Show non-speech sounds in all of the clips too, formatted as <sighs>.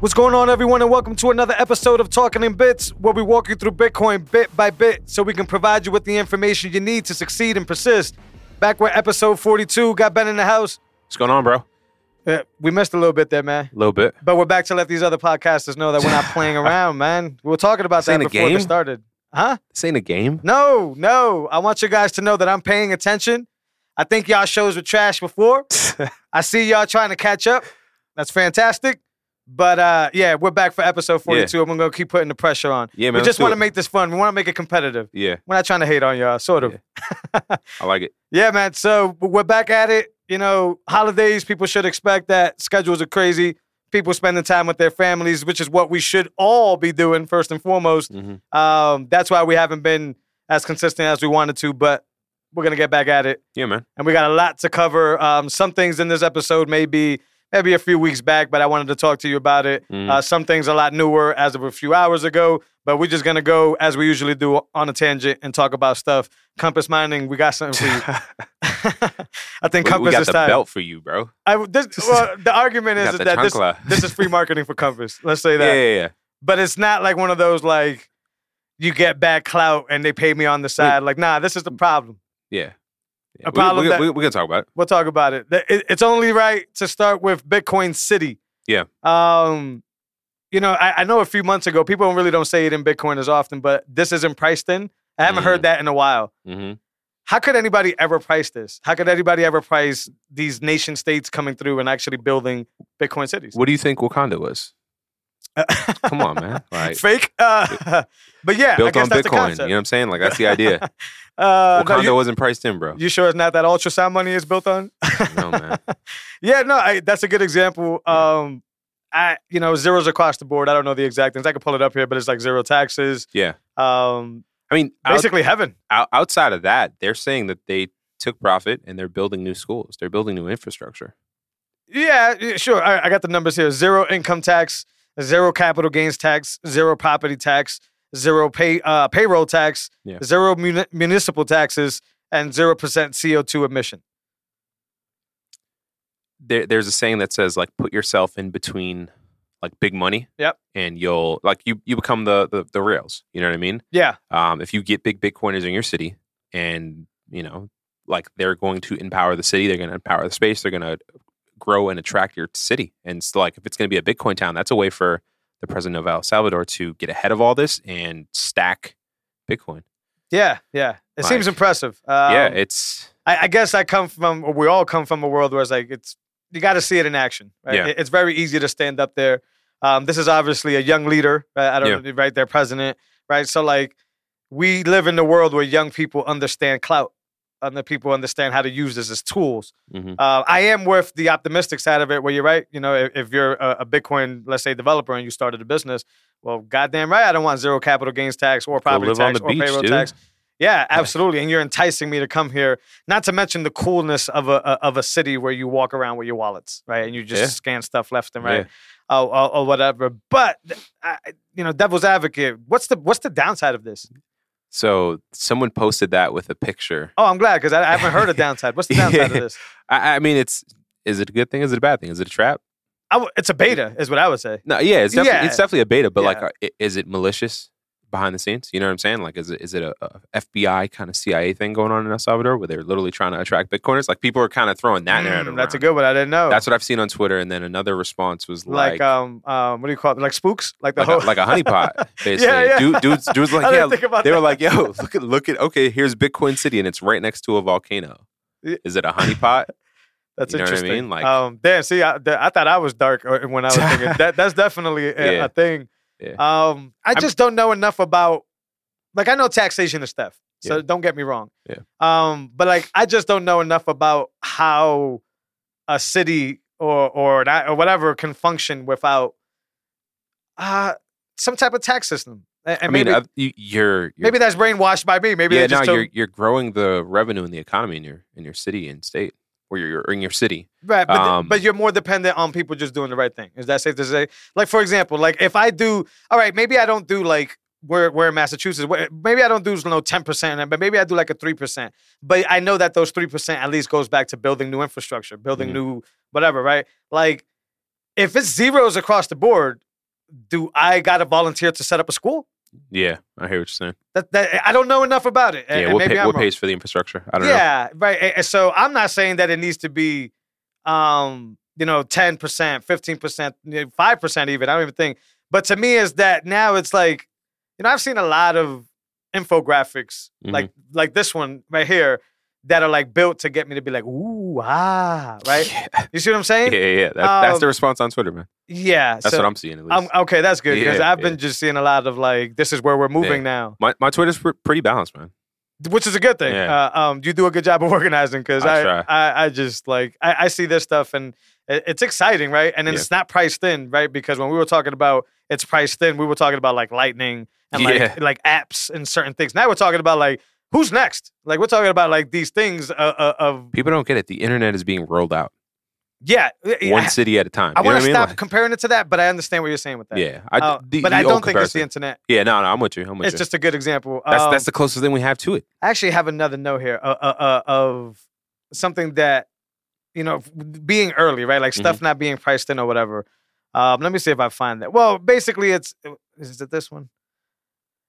What's going on, everyone, and welcome to another episode of Talking in Bits, where we walk you through Bitcoin bit by bit so we can provide you with the information you need to succeed and persist. Back where episode 42 got Ben in the house. What's going on, bro? Yeah, we missed a little bit there, man. A little bit. But we're back to let these other podcasters know that we're not playing <laughs> around, man. We were talking about This that before game? this started. Huh? This ain't a game. No, no. I want you guys to know that I'm paying attention. I think y'all shows were trash before. <laughs> I see y'all trying to catch up. That's fantastic. But uh, yeah, we're back for episode 42. and we're gonna keep putting the pressure on. Yeah, man. we just want to make this fun. We want to make it competitive. Yeah, We're not trying to hate on y'all, sort of. I like it. <laughs> Yeah, man. So we're back at it. You know, holidays, people should expect that. Schedules are crazy. People spending time with their families, which is what we should all be doing first and foremost. Mhm. Um, that's why we haven't been as consistent as we wanted to, but we're gonna get back at it. Yeah, man. And we got a lot to cover. Um, some things in this episode may be maybe a few weeks back, but I wanted to talk to you about it. Mhm. Uh, some things a lot newer as of a few hours ago, but we're just gonna go as we usually do on a tangent and talk about stuff. Compass mining, we got something for you. <laughs> <laughs> I think we, Compass we got is the time. belt for you, bro. I, this, <laughs> well, the argument is, is the that this, this is free marketing for Compass. Let's say Yeah, that. yeah, yeah. But it's not like one of those like you get bad clout and they pay me on the side. Like, nah, this is the problem. yeah. A We- problem we, we, we can talk about it. We'll talk about it. It- It's only right to start with Bitcoin City. Yeah. Um, you know, I, I know a few months ago, people really don't say it in Bitcoin as often, but this isn't priced in. I haven't heard Mm. that in a while. hmm How could anybody ever price this? How could anybody ever price these nation states coming through and actually building Bitcoin cities? What do you think Wakanda was? <laughs> Come on, man. Like Fake? Uh, <laughs> but yeah, I built guess on that's the Bitcoin. You know what I'm saying? Like that's the <laughs> idea. Uh, no, Wakanda you, wasn't priced in, bro. you sure it's not that ultrasound money is built on? <laughs> No, man. <laughs> yeah, no, I, that's a good example. Um, I, you know, zeros across the board. I don't know the exact things. I could pull it up here, but it's like zero taxes. Yeah. Um, I mean, out, basically heaven. out, outside of that, they're saying that they took profit and they're building new schools. They're building new infrastructure. Yeah, yeah, sure. I, I got the numbers here. Zero income tax, zero capital gains tax, zero property tax, zero pay uh, payroll tax, Yeah. zero muni- municipal taxes, and zero percent CO two emission. there, there's a saying that says like put yourself in between like big money. Yep. And you'll like you you become the the, the rails. You know what I mean? Yeah, Um, if you get big Bitcoiners in your city, and you know, like they're going to empower the city, they're going to empower the space, they're going to grow and attract your city. And it's like if it's going to be a Bitcoin town, that's a way for the president of El Salvador to get ahead of all this and stack Bitcoin. yeah, yeah. It seems impressive. Um, yeah, it's I, I guess I come from, or we all come from a world where it's like it's you got to see it in action. Right? Yeah. It's very easy to stand up there. Um, this is obviously a young leader, right? I don't right, their president, right? So like, we live in a world where young people understand clout, and the people understand how to use this as tools. mhm. Uh, I am with the optimistic side of it, where you're right. You know, if, if you're a, a Bitcoin, let's say, developer, and you started a business, well, goddamn right, I don't want zero capital gains tax or property tax or beach, payroll dude. tax. Yeah, absolutely. And you're enticing me to come here. Not to mention the coolness of a, a of a city where you walk around with your wallets, right, and you just Yeah. scan stuff left and right, Yeah. or, or, or whatever. But I, you know, devil's advocate. What's the what's the downside of this? So someone posted that with a picture. Oh, I'm glad because I, I haven't heard a <laughs> downside. What's the downside of this? <laughs> I, I mean, it's is it a good thing? Is it a bad thing? Is it a trap? I w- it's a beta, is what I would say. No, yeah, it's definitely Yeah. it's definitely a beta, but like, Yeah. uh, i- is it malicious behind the scenes? You know what I'm saying? Like, is it is it a, a FBI kind of CIA thing going on in El Salvador where they're literally trying to attract Bitcoiners? Like, people are kind of throwing that narrative. Mm, that's a good one. I didn't know. That's what I've seen on Twitter, and then another response was like, like. um um what do you call it? Like spooks? Like the like, whole a, like a honeypot, <laughs> basically. yeah. Dude, dudes, dudes like, yeah. didn't think about They were like, yo, <laughs> look at, look at, okay, here's Bitcoin City, and it's right next to a volcano. Is it a honeypot? <laughs> That's You know what I interesting. mean? Like- um, damn. See, I, I thought I was dark uh, when I was thinking that. That's definitely a, Yeah. a thing. Yeah. Um, I just don't know enough about. Like, I know taxation is theft, so Yeah. don't get me wrong. Yeah. Um, but like, I just don't know enough about how a city or or that or whatever can function without uh some type of tax system. And, and I mean, uh, you, you're, you're maybe that's brainwashed by me. Maybe yeah, just no, you're you're growing the revenue in the economy in your in your city and state, or you're, in your city. Right, but, Um, but you're more dependent on people just doing the right thing. Is that safe to say? Like, for example, like if I do, all right, maybe I don't do like we're, we're in Massachusetts. Maybe I don't do you know ten percent, but maybe I do like a three percent. But I know that those three percent at least goes back to building new infrastructure, building Mhm. new whatever, right? Like if it's zeros across the board, do I got to volunteer to set up a school? Yeah, I hear what you're saying. That, that I don't know enough about it. yeah, what, pay, what pays for the infrastructure? I don't know. yeah, right. So I'm not saying that it needs to be, um, you know, ten percent, fifteen percent, five percent, even. I don't even think. But to me, is that now it's like, you know, I've seen a lot of infographics Mhm. like like this one right here that are like built to get me to be like, ooh, ah, right. Yeah, You see what I'm saying? yeah, yeah. That, that's the Um, response on Twitter, man. Yeah. That's so what I'm seeing at least. I'm okay. That's good because Yeah, I've been just seeing a lot of like, this is where we're moving now, my my Twitter's pr- pretty balanced, man. which is a good thing. Yeah. Uh, um, you do a good job of <laughs> organizing because I I. I, I just like I, I see this stuff and it, it's exciting, right? And then Yeah. it's not priced in, right? Because when we were talking about it's priced in, we were talking about like lightning and like like apps and certain things. Now we're talking about like who's next. Like we're talking about like these things uh, uh, of People don't get it. The internet is being rolled out yeah. one city at a time. I want to mean? stop Like, comparing it to that, but I understand what you're saying with that. yeah, I, Uh, the, but the I don't think it's the internet. Yeah, no, no, I'm with you. I'm with It's you. just a good example. that's Um, that's the closest thing we have to it. I actually have another note here uh, uh, uh, of something that you know being early, right? Like stuff not being priced in or whatever. Um, let me see if I find that. Well, basically, it's is it this one?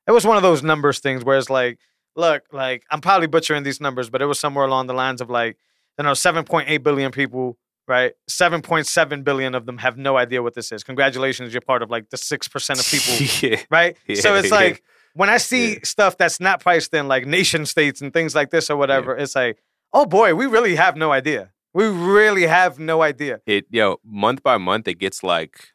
It was one of those numbers things where it's like, look, like I'm probably butchering these numbers, but it was somewhere along the lines of like, you know, 7.8 billion people, right? 7.7 billion of them have no idea what this is. Congratulations, you're part of like the six percent of people <laughs> yeah, right? Yeah, so it's yeah. like when I see stuff that's not priced in, like nation states and things like this or whatever, it's like, oh boy, we really have no idea. We really have no idea. it yo month by month it gets like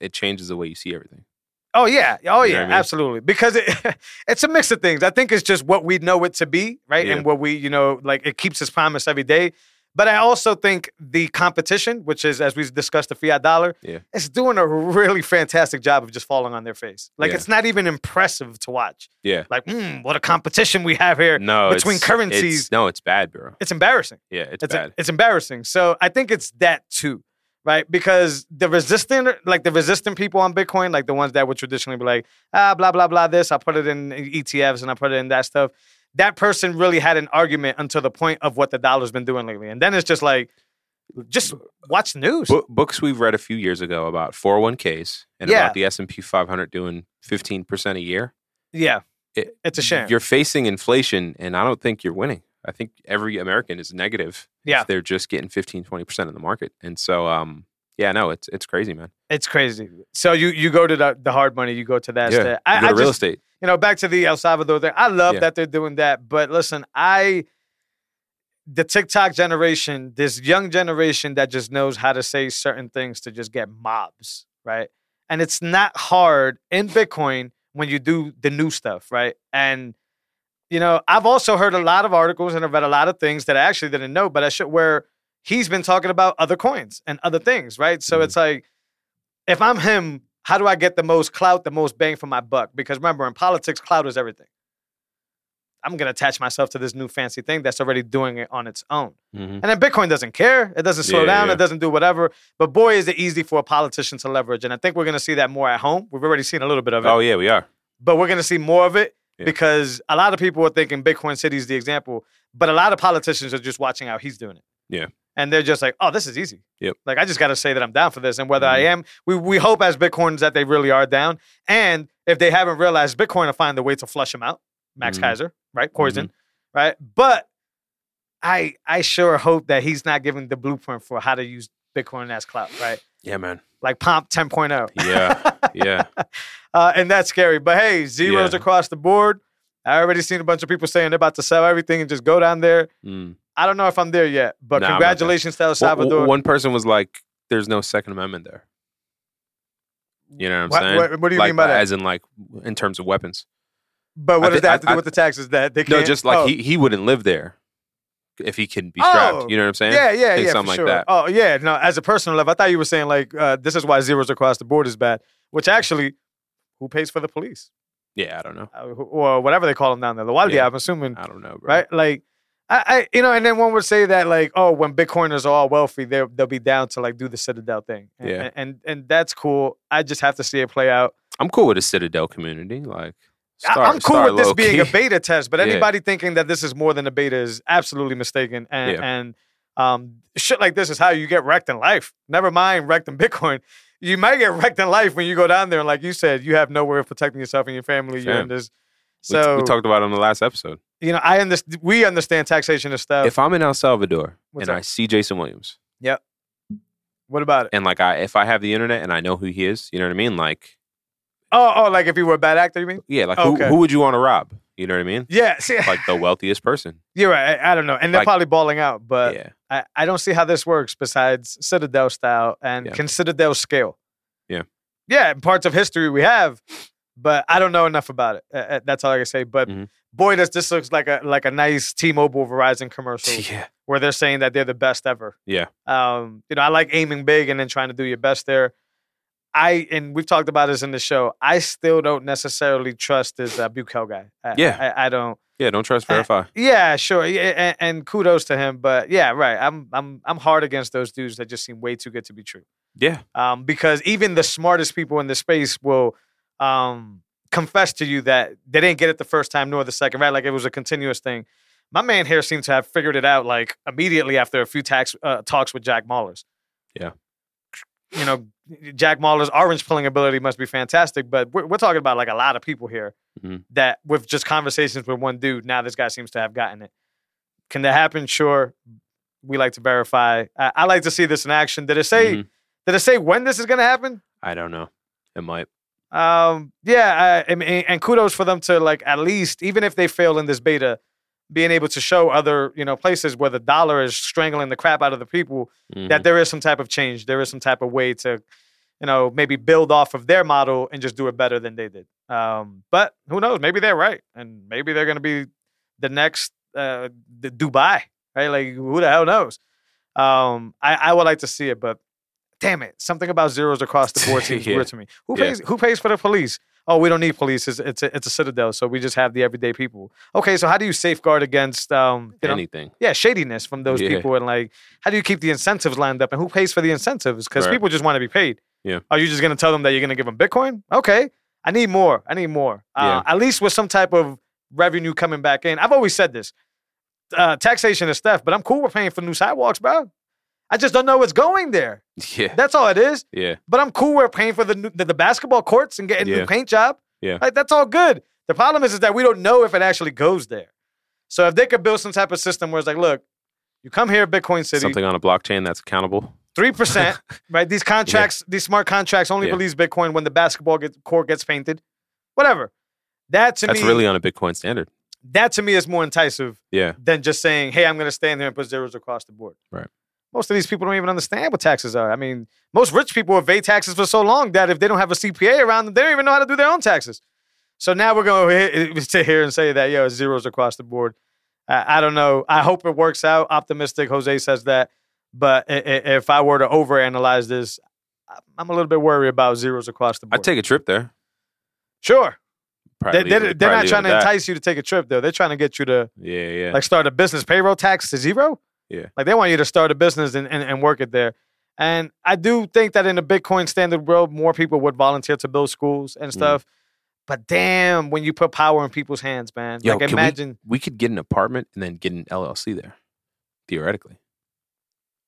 it changes the way you see everything. Oh yeah, oh You know yeah, I mean? absolutely. Because it, <laughs> it's a mix of things. I think it's just what we know it to be, right? Yeah. And what we, you know, like it keeps its promise every day. But I also think the competition, which is as we discussed, the fiat dollar, Yeah. it's doing a really fantastic job of just falling on their face. Like Yeah. it's not even impressive to watch. Yeah. Like, mm, what a competition we have here. No, Between it's- currencies- it's- no, it's bad, bro. It's embarrassing. Yeah, it's, it's bad. it's embarrassing. So I think it's that too, right? Because the resistant, like the resistant people on Bitcoin, like the ones that would traditionally be like, ah, blah blah blah, this I put it in ETFs and I put it in that stuff. That person really had an argument until the point of what the dollar's been doing lately, and then it's just like, just watch news. Bo- books we've read a few years ago about 401ks and Yeah. about the S&P 500 doing 15% a year. yeah, It- it's a shame. You're facing inflation and I don't think you're winning. I think every American is negative Yeah. if they're just getting 15 20% of the market. And so um yeah, no, it's it's crazy, man. It's crazy. So you you go to the, the hard money, you go to that. yeah. I, go I real just, estate. you know, back to the El Salvador thing. I love Yeah. that they're doing that, but listen, I the TikTok generation, this young generation that just knows how to say certain things to just get mobs, right? And it's not hard in Bitcoin when you do the new stuff, right? And you know, I've also heard a lot of articles and I've read a lot of things that I actually didn't know, but I should where he's been talking about other coins and other things, right? So Mhm. it's like if I'm him, how do I get the most clout, the most bang for my buck? Because remember, in politics, clout is everything. I'm gonna attach myself to this new fancy thing that's already doing it on its own. Mhm. And then Bitcoin doesn't care. It doesn't slow Yeah, down. yeah. It doesn't do whatever. But boy, is it easy for a politician to leverage. And I think we're gonna see that more at home. We've already seen a little bit of it, Oh yeah, we are. but we're gonna see more of it Yeah. because a lot of people are thinking Bitcoin City is the example, but a lot of politicians are just watching how he's doing it. Yeah. And they're just like, oh, this is easy. Yep. Like I just gotta say that I'm down for this. And whether I Mhm. am, we we hope as Bitcoins that they really are down. And if they haven't realized, Bitcoin will find a way to flush them out. Max Mhm. Keiser, right? Poison, right? But I I sure hope that he's not giving the blueprint for how to use Bitcoin as clout, right? Yeah, man. Like Pomp 10.0. Yeah. <laughs> Yeah. <laughs> uh, and that's scary. But hey, zeros Yeah. across the board. I already seen a bunch of people saying they're about to sell everything and just go down there. Mm. I don't know if I'm there yet, but Nah, I'm not there. congratulations to El Salvador. One person was like, "There's no Second Amendment there." You know what I'm What- saying? what- what do you like, mean by that? As in, like, in terms of weapons. but what I does that have to I- do with the taxes? That they can't? No, just like oh, he, he wouldn't live there if he can be strapped. Oh, you know what I'm saying? Yeah, yeah, yeah, something for like sure. that. Oh, yeah. No, as a personal level, I thought you were saying like uh, this is why zeros across the board is bad. Which actually, who pays for the police Yeah, I don't know. uh, or whatever they call them down there? The Guardia, Yeah. I'm assuming, I don't know, bro. right? Like, I, I, you know, and then one would say that like, oh, when Bitcoiners are all wealthy, they they'll be down to like do the Citadel thing. And, Yeah. and and that's cool. I just have to see it play out. I'm cool with the Citadel community. Like, start, I'm cool with this being a beta test, but <laughs> Yeah. anybody thinking that this is more than a beta is absolutely mistaken. And Yeah. and um, shit like this is how you get wrecked in life. Never mind wrecked in Bitcoin. You might get wrecked in life when you go down there. And like you said, you have no way of protecting yourself and your family. You're in this. We- So we, talked about it on the last episode. you know, I understand. We understand taxation and stuff. if I'm in El Salvador What's and up? I see Jason Williams, yep. what about it? and like I, if I have the internet and I know who he is, you know what I mean? Like, Oh, oh, like if you were a bad actor, you mean? yeah, like Okay. who, who would you want to rob? You know what I mean? Yeah. See, Like the <laughs> wealthiest person. you're right. I, I don't know, and they're Like- probably balling out, but yeah, I, I don't see how this works besides Citadel style and Yeah. can Citadel scale. Yeah. Yeah, parts of history we have, but I don't know enough about it. Uh, uh, that's all I can say. But Mhm. boy, does this looks like a like a nice T-Mobile Verizon commercial <laughs> yeah, where they're saying that they're the best ever. yeah, Um, you know, I like aiming big and then trying to do your best there. I and we've talked about this in the show. I still don't necessarily trust this uh, Bukele guy. I, Yeah. I, I don't. yeah. Don't trust verify. Yeah, sure. Yeah, and, and kudos to him. But yeah, right. I'm I'm I'm hard against those dudes that just seem way too good to be true. Yeah, Um, because even the smartest people in the space will um confess to you that they didn't get it the first time nor the second, right? Like it was a continuous thing. My man here seemed to have figured it out like immediately after a few tax, uh, talks with Jack Mallers. Yeah. You know, Jack Mallers' orange pulling ability must be fantastic, but we're, we're talking about like a lot of people here Mhm. that with just conversations with one dude, now this guy seems to have gotten it. Can that happen? Sure. We like to verify. I, I like to see this in action. Did it say? Mhm. Did it say when this is going to happen? I don't know. It might. Um, yeah, I, mean, and kudos for them to like at least, even if they fail in this beta, being able to show other you know places where the dollar is strangling the crap out of the people Mhm. that there is some type of change, there is some type of way to, you know, maybe build off of their model and just do it better than they did. Um, but who knows? Maybe they're right, and maybe they're going to be the next uh, the Dubai, right? Like who the hell knows? Um, I, I would like to see it, but damn it, something about zeros across the board seems <laughs> Yeah. weird to me. Who Yeah. pays? Who pays for the police? Oh, we don't need police. It's it's a, it's a citadel, so we just have the everyday people. Okay, so how do you safeguard against um, you know, Anything. yeah, shadiness from those Yeah. people, and like, how do you keep the incentives lined up, and who pays for the incentives? Because Right. people just want to be paid. Yeah. Are you just going to tell them that you're going to give them Bitcoin? Okay, I need more. I need more. Uh, Yeah. At least with some type of revenue coming back in. I've always said this: uh, taxation is theft, but I'm cool with paying for new sidewalks, bro. I just don't know what's going there. <laughs> Yeah, That's all it is. yeah, But I'm cool with paying for the new, the, the basketball courts and getting a new paint job. Yeah. Like that's all good. The problem is, is that we don't know if it actually goes there. So if they could build some type of system where it's like, look, you come here, Bitcoin City, something on a blockchain that's accountable. three percent, <laughs> right? These contracts, these smart contracts only Yeah. release Bitcoin when the basketball get, court gets painted. Whatever. That to That's me, really on a Bitcoin standard. that to me is more enticing Yeah, than just saying, hey, I'm going to stand here and put zeros across the board. Right. Most of these people don't even understand what taxes are. I mean, most rich people evade taxes for so long that if they don't have a CPA around them, they don't even know how to do their own taxes. So now we're going to sit here and say that, yo, it's zeros across the board. I, I don't know. I hope it works out. Optimistic. Jose says that. But if I were to overanalyze this, I'm a little bit worried about zeros across the board. I'd take a trip there. sure. Probably They, they're they're not trying to that. entice you to take a trip, though. They're trying to get you to Yeah, yeah. like start a business payroll tax to zero. Yeah. Like they want you to start a business and, and, and work it there. And I do think that in the Bitcoin standard world, more people would volunteer to build schools Mm. and stuff. But damn, when you put power in people's hands, man. Yo, like can we- imagine we could get an apartment and then get an LLC there, theoretically.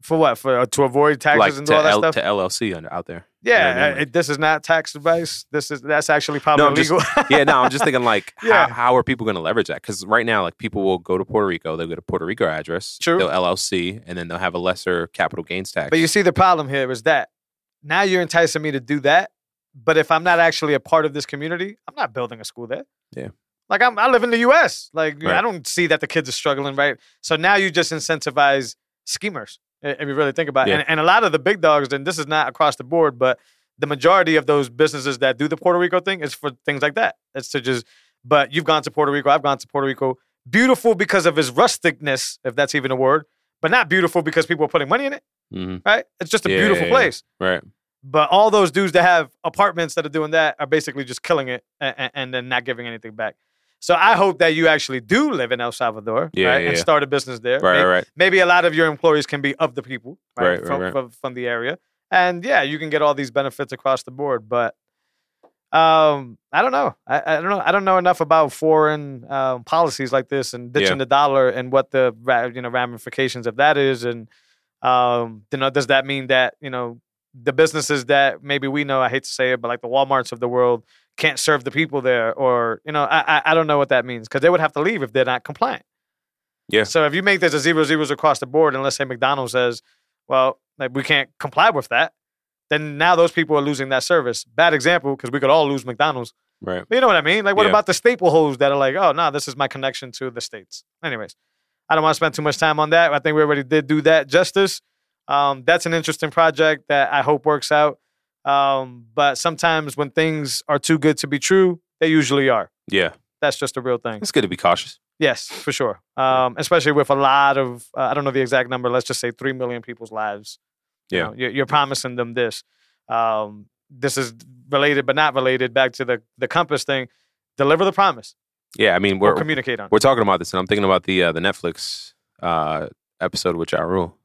For what? For uh, to avoid taxes like and to, all that L- stuff. to LLC under, out there. yeah, know I mean? uh, this is not tax advice. This is that's actually probably No, I'm just- illegal. <laughs> yeah, no, I'm just thinking <laughs> like, Yeah. how, how are people going to leverage that? Because right now, like people will go to Puerto Rico, they'll get a Puerto Rico address, True. they'll LLC, and then they'll have a lesser capital gains tax. But you see, the problem here is that now you're enticing me to do that. But if I'm not actually a part of this community, I'm not building a school there. Yeah. Like I'm, I live in the U.S. Like I don't see that the kids are struggling, right? So now you just incentivize schemers. If you really think about it, Yeah. and, and a lot of the big dogs, and this is not across the board, but the majority of those businesses that do the Puerto Rico thing is for things like that. It's to just. But you've gone to Puerto Rico. I've gone to Puerto Rico. Beautiful because of its rusticness, if that's even a word, but not beautiful because people are putting money in it. hmm Right? It's just a Yeah, beautiful yeah, place. Right. But all those dudes that have apartments that are doing that are basically just killing it and, and then not giving anything back. So I hope that you actually do live in El Salvador, Yeah, right, yeah, and start a business there. Right, maybe, right, maybe a lot of your employees can be of the people, right, Right, from, right. From, from the area, and yeah, you can get all these benefits across the board. But um, I don't know. I, I don't know. I don't know enough about foreign um, policies like this and ditching Yeah. the dollar and what the you know ramifications of that is, and um, you know, does that mean that you know the businesses that maybe we know, I hate to say it, but like the Walmarts of the world can't serve the people there, or you know, I I, don't know what that means because they would have to leave if they're not compliant. Yeah. So if you make this a zero zeros across the board, and let's say McDonald's says, well, like we can't comply with that, then now those people are losing that service. Bad example because we could all lose McDonald's. Right. But you know what I mean? Like, what Yeah. about the staple holes that are like, oh no, this is my connection to the states. Anyways, I don't want to spend too much time on that. I think we already did do that justice. Um, that's an interesting project that I hope works out. Um, but sometimes when things are too good to be true, they usually are. Yeah. That's just a real thing. It's good to be cautious. Yes, for sure. Um, especially with a lot of, uh, I don't know the exact number. Let's just say three million people's lives. You Yeah. know, you're, you're promising them this. Um, this is related, but not related. Back to the the compass thing. Deliver the promise Yeah. I mean, we're communicate on. we're talking about this, and I'm thinking about the uh, the Netflix uh, episode with Ja Rule.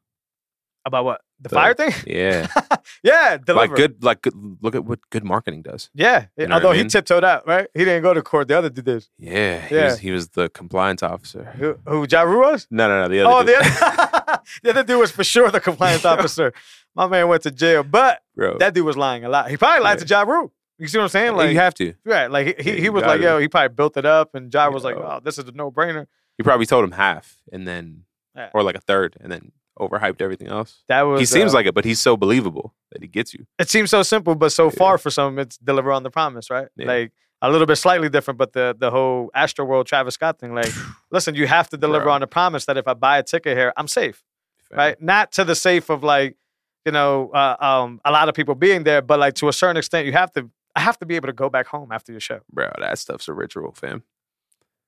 About what the, The- fire thing? Yeah. <laughs> <laughs> yeah, deliver. like good, like good, look at what good marketing does. Yeah, You know what I although he tiptoed out, right? He didn't go to court. The other dude did. Yeah. He Yeah. was he was the compliance officer. Who, who Ja was? No, no, no. The other. Oh, dude. the other, <laughs> the other dude was for sure the compliance <laughs> officer. My man went to jail, but bro. that dude was lying a lot. He probably lied Yeah. to Ja Rule. You see what I'm saying? Like, you have to. right? Like he, Yeah, he, was like, yo, he probably built it up, and Ja was like, oh, this is a no brainer. He probably told him half, and then Yeah. or like a third, and then overhyped everything else. That was. He seems uh, like it, but he's so believable that he gets you. it seems so simple, but so Yeah. far for some, it's deliver on the promise, right? Yeah. Like a little bit slightly different, but the the whole Astro World Travis Scott thing, like, <sighs> listen, you have to deliver Bro. on the promise that if I buy a ticket here, I'm safe, right? Not to the safe of like, you know, uh, um, a lot of people being there, but like to a certain extent, you have to. I have to be able to go back home after your show. bro? That stuff's a ritual, fam. <laughs>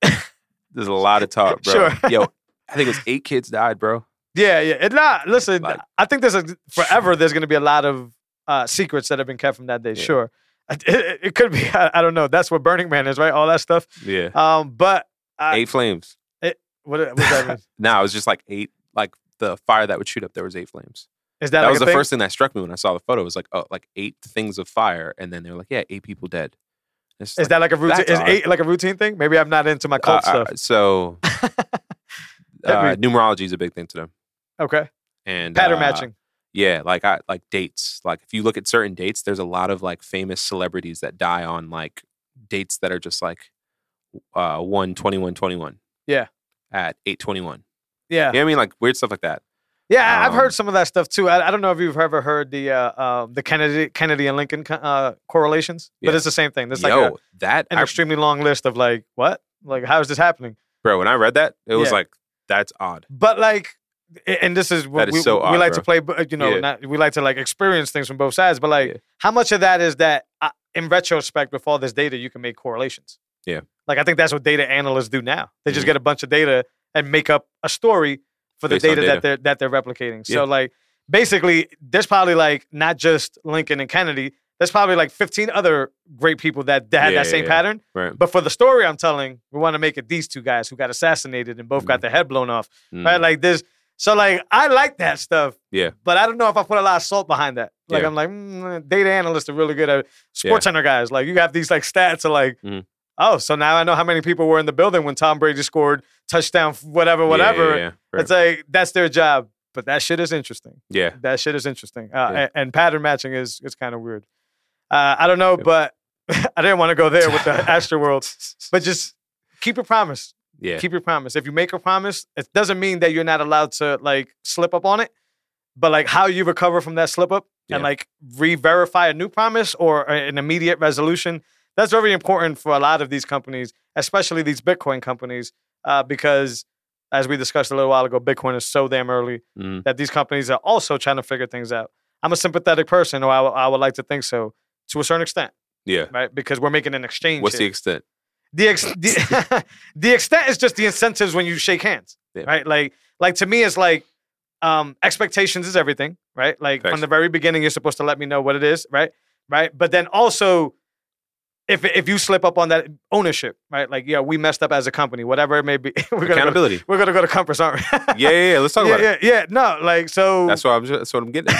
There's a lot of talk, bro. Sure. Yo, <laughs> I think it was eight kids died, bro. Yeah, yeah. And not listen. Like- I think there's a forever. There's going to be a lot of uh, secrets that have been kept from that day. Yeah. Sure, it, it- it could be. <laughs> I, I don't know. That's what Burning Man is, right? All that stuff. Yeah, Um, but I, eight flames. what, what does that mean? <laughs> No, it was just like eight, like the fire that would shoot up. There was eight flames. Is that, That, like was the thing? first thing that struck me when I saw the photo. It was like, oh, like eight things of fire, and then they were like, yeah, eight people dead. It's Is like, that like a routine? Is odd. eight like a routine thing? Maybe I'm not into my cult uh, uh, stuff. so <laughs> uh, numerology is a big thing to them, Okay, and pattern uh, matching. Yeah, like I like dates. Like if you look at certain dates, there's a lot of like famous celebrities that die on like dates that are just like uh 1 21 21. Yeah. At 821. Yeah, You know what I mean? Like weird stuff like that. yeah. I- I've um, heard some of that stuff too. I, I don't know if you've ever heard the uh, uh, the Kennedy Kennedy and Lincoln co- uh, correlations, but it's the same thing. It's like Yo, a, that an I- extremely long list of like what, like how is this happening? bro, when I read that, it was Yeah. like that's odd. But like, and this is what we, so we odd, like bro. to play. but, You know, Yeah. not, we like to like experience things from both sides. But like, Yeah. how much of that is that uh, in retrospect, with all this data, you can make correlations? Yeah. Like I think that's what data analysts do now. They just Mhm. get a bunch of data and make up a story for the data, data. that they're that they're replicating. So like, basically, there's probably like not just Lincoln and Kennedy. There's probably like 15 other great people that, that had Yeah, that same yeah, pattern. Right. But for the story I'm telling, we want to make it these two guys who got assassinated and both got their head blown off. Mm. Right? Like this. So like I like that stuff. Yeah. But I don't know if I put a lot of salt behind that. Like Yeah. I'm like, mm, data analysts are really good at sports center guys. Like you have these like stats of like, Mhm. oh, so now I know how many people were in the building when Tom Brady scored touchdown, whatever, whatever. Yeah, yeah. It's like that's their job. But that shit is interesting. yeah. That shit is interesting. Uh, Yeah. and, and pattern matching is is kind of weird. Uh, I don't know, Yeah. but <laughs> I didn't want to go there with the <laughs> Astro World. But just keep your promise. Yeah. Keep your promise. If you make a promise, it doesn't mean that you're not allowed to like slip up on it. But like how you recover from that slip up and like re-verify a new promise or an immediate resolution. That's very important for a lot of these companies, especially these Bitcoin companies, uh, because as we discussed a little while ago, Bitcoin is so damn early Mm. that these companies are also trying to figure things out. I'm a sympathetic person, or I, would- like to think so, to a certain extent, Yeah. right? Because we're making an exchange. What's the extent? The ex- the, <laughs> <laughs> the extent is just the incentives when you shake hands, Yeah. right? Like, like to me, it's like um, expectations is everything, right? Like Facts. from the very beginning, you're supposed to let me know what it is, right? Right, but then also. If, if you slip up on that ownership, right? Like, yeah, we messed up as a company, whatever it may be. <laughs> we're gonna go, Accountability. we're gonna go to Compass, aren't we? yeah, yeah, yeah. Let's talk yeah, about it. yeah, yeah. No, like so. That's what I'm. That's what I'm getting.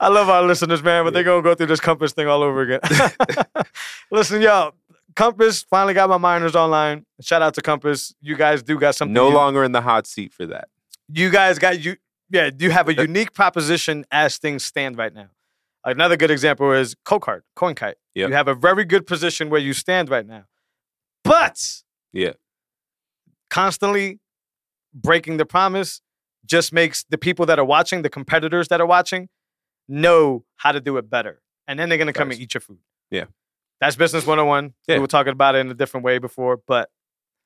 I love our listeners, man, but they're gonna go through this Compass thing all over again. <laughs> Listen, y'all, Compass finally got my miners online. Shout out to Compass. You guys do got something. no you, longer in the hot seat for that. You guys got you. Yeah, you have a unique proposition as things stand right now. Another good example is Coldcard, CoinKite. Yep. You have a very good position where you stand right now. But Yeah. constantly breaking the promise just makes the people that are watching, the competitors that are watching, know how to do it better. And then they're going to come and eat your food. Yeah. That's business 101. Yeah. We were talking about it in a different way before, but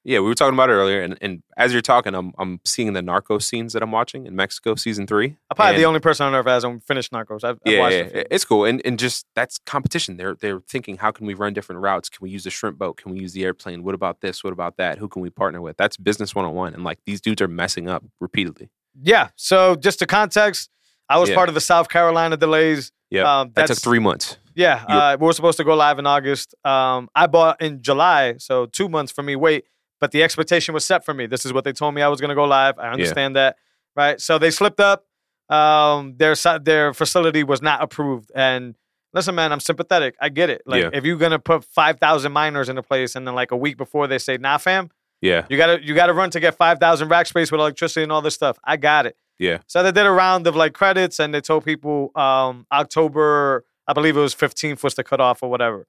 Yeah, we were talking about it earlier, and, and as you're talking, I'm I'm seeing the narco scenes that I'm watching in Mexico season three. I'm probably And- the only person on earth that hasn't finished Narcos. I've, I've yeah, watched yeah, it. it's cool, and and just that's competition. They're they're thinking, how can we run different routes? Can we use the shrimp boat? Can we use the airplane? What about this? What about that? Who can we partner with? That's business one on one, and like these dudes are messing up repeatedly. Yeah. So just to context, I was Yeah. part of the South Carolina delays. Yeah, Um, that took three months. Yeah, uh, we were supposed to go live in August. Um, I bought in July, so two months for me wait. But the expectation was set for me. This is what they told me I was going to go live. I understand that, right? So they slipped up. Um, their their facility was not approved. And listen, man, I'm sympathetic. I get it. Like Yeah. if you're gonna put five thousand miners in a place, and then like a week before they say, "Nah, fam, Yeah, you gotta you gotta run to get five thousand rack space with electricity and all this stuff." I got it. Yeah, So they did a round of like credits and they told people um, October, I believe it was 15th was the cutoff or whatever.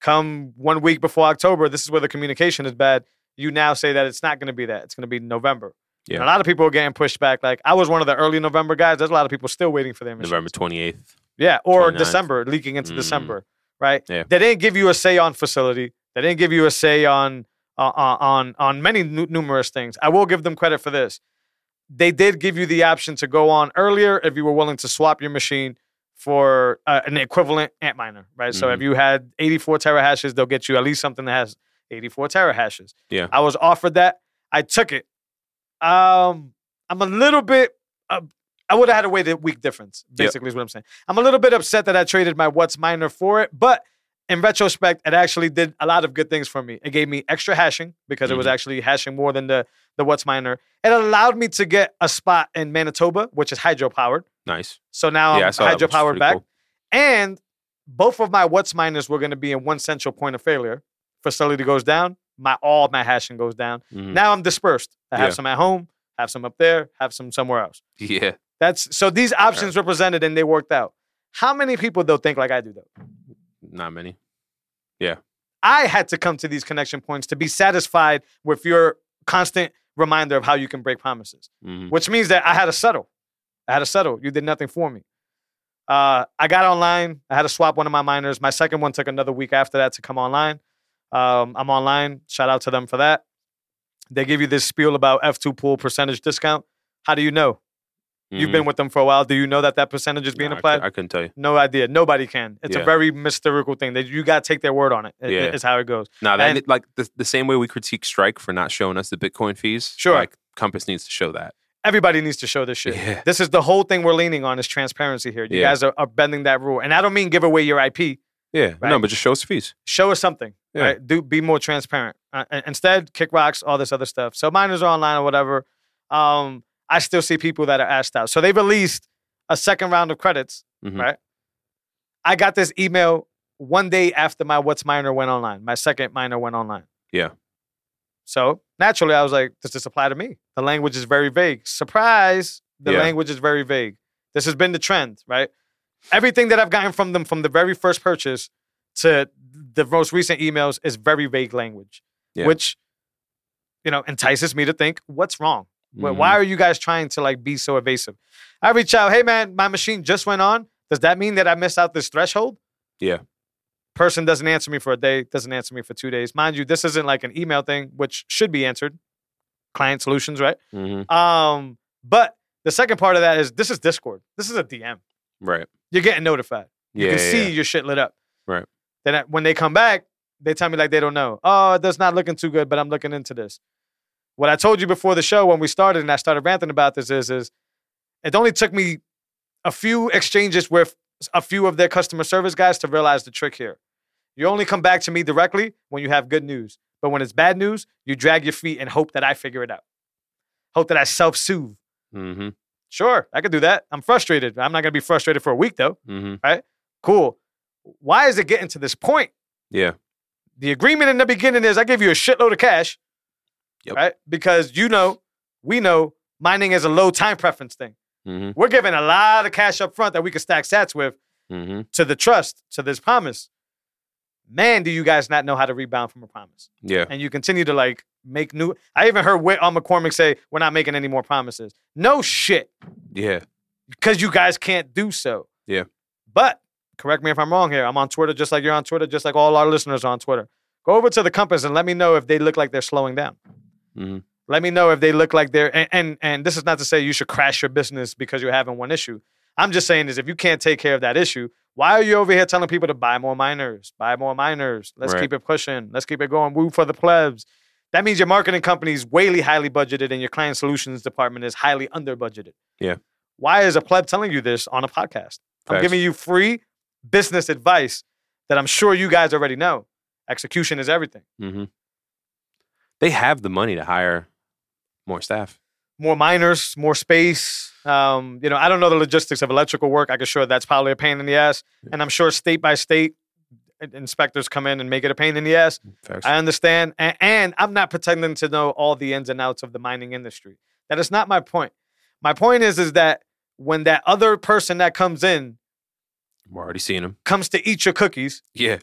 Come one week before October, this is where the communication is bad. You now say that it's not going to be that. It's going to be November. Yeah. And a lot of people are getting pushed back. Like I was one of the early November guys. There's a lot of people still waiting for their machines. November twenty eighth. Yeah, or 29th. December, leaking into Mhm. December, right? Yeah. They didn't give you a say on facility. They didn't give you a say on uh, uh, on on many nu- numerous things. I will give them credit for this. They did give you the option to go on earlier if you were willing to swap your machine for uh, an equivalent Antminer, right? So Mhm. if you had 84 terahashes, they'll get you at least something that has 84 terahashes. Yeah. I was offered that. I took it. Um, I'm a little bit. Uh, I would have had to wait a week difference. Yep. Basically, is what I'm saying. I'm a little bit upset that I traded my WhatsMiner for it, but in retrospect, it actually did a lot of good things for me. It gave me extra hashing because it was Mhm. actually hashing more than the the WhatsMiner. It allowed me to get a spot in Manitoba, which is hydro powered. Nice. So now yeah, I I'm saw that, hydro which is powered pretty back. cool. And both of my WhatsMiners were going to be in one central point of failure. Facility goes down, my all my hashing goes down. Mhm. Now I'm dispersed. I have Yeah. some at home, have some up there, have some somewhere else. Yeah, That's so these options were presented and they worked out. How many people though think like I do though? not many. Yeah. I had to come to these connection points to be satisfied with your constant reminder of how you can break promises. Mhm. which means that I had to settle. I had to settle. You did nothing for me. Uh, I got online. I had to swap one of my miners. My second one took another week after that to come online. Um, I'm online. Shout out to them for that. They give you this spiel about F2 pool percentage discount. How do you know? You've been with them for a while. Do you know that that percentage is being applied? I, couldn't tell you. no idea. Nobody can. It's a very mystical thing. That you got to take their word on it. It- Yeah. It's how it goes. Now that like the, the same way we critique Strike for not showing us the Bitcoin fees. Sure. Like Compass needs to show that. Everybody needs to show this shit. Yeah. This is the whole thing we're leaning on is transparency here. You Yeah. guys are, are bending that rule. And I don't mean give away your IP. Yeah. Right. No, but just show us the fees. show us something. Yeah. Right? Do be more transparent. Uh, instead, kick rocks, all this other stuff. So miners are online or whatever. Um, I still see people that are asked out. So they released a second round of credits. Mhm. Right. I got this email one day after my WhatsMiner went online. My second miner went online. Yeah. So naturally, I was like, does this apply to me? The language is very vague. Surprise! The Yeah. language is very vague. This has been the trend, right? Everything that I've gotten from them from the very first purchase to the most recent emails is very vague language, Yeah. which you know entices me to think, what's wrong? Why- Mhm. Why are you guys trying to like be so evasive? I reach out, hey man, my machine just went on. Does that mean that I missed out this threshold? Yeah. Person doesn't answer me for a day, doesn't answer me for two days. Mind you, this isn't like an email thing, which should be answered. Client solutions, right? Mhm. Um, but the second part of that is this is Discord. This is a DM. Right. You're getting notified. You Yeah. can yeah, see yeah. your shit lit up. Right. Then when they come back, they tell me like they don't know. Oh, that's not looking too good, but I'm looking into this. What I told you before the show when we started and I started ranting about this is, is it only took me a few exchanges with a few of their customer service guys to realize the trick here. You only come back to me directly when you have good news. But when it's bad news, you drag your feet and hope that I figure it out. Hope that I self-soothe. Mm-hmm. Sure, I could do that. I'm frustrated. I'm not gonna be frustrated for a week though. Mm-hmm. Cool. Why is it getting to this point? Yeah. The agreement in the beginning is I give you a shitload of cash. Yep. Right? Because you know, we know mining is a low time preference thing. Mm-hmm. We're giving a lot of cash up front that we can stack sats with Mm-hmm. to the trust, to this promise. Man, do you guys not know how to rebound from a promise? Yeah. And you continue to like make new. I even heard Whit on McCormick say, "We're not making any more promises." No shit, Yeah. because you guys can't do so. Yeah. But correct me if I'm wrong here. I'm on Twitter just like you're on Twitter, just like all our listeners are on Twitter. Go over to the compass and let me know if they look like they're slowing down. Mhm. Let me know if they look like they're and, and and this is not to say you should crash your business because you're having one issue. I'm just saying is if you can't take care of that issue, why are you over here telling people to buy more miners, buy more miners? Let's Right. keep it pushing. Let's keep it going. Woo for the plebs. That means your marketing company is way highly budgeted and your client solutions department is highly under budgeted. Yeah. Why is a pleb telling you this on a podcast? I'm giving you free business advice that I'm sure you guys already know. Execution is everything. Mm-hmm. They have the money to hire more staff. more miners, more space. Um, you know, I don't know the logistics of electrical work. I can sure that's probably a pain in the ass, and I'm sure state by state inspectors come in and make it a pain in the ass. I understand, and, and I'm not pretending to know all the ins and outs of the mining industry. That is not my point. My point is, is that when that other person that comes in We're already seeing them. comes to eat your cookies, Yeah.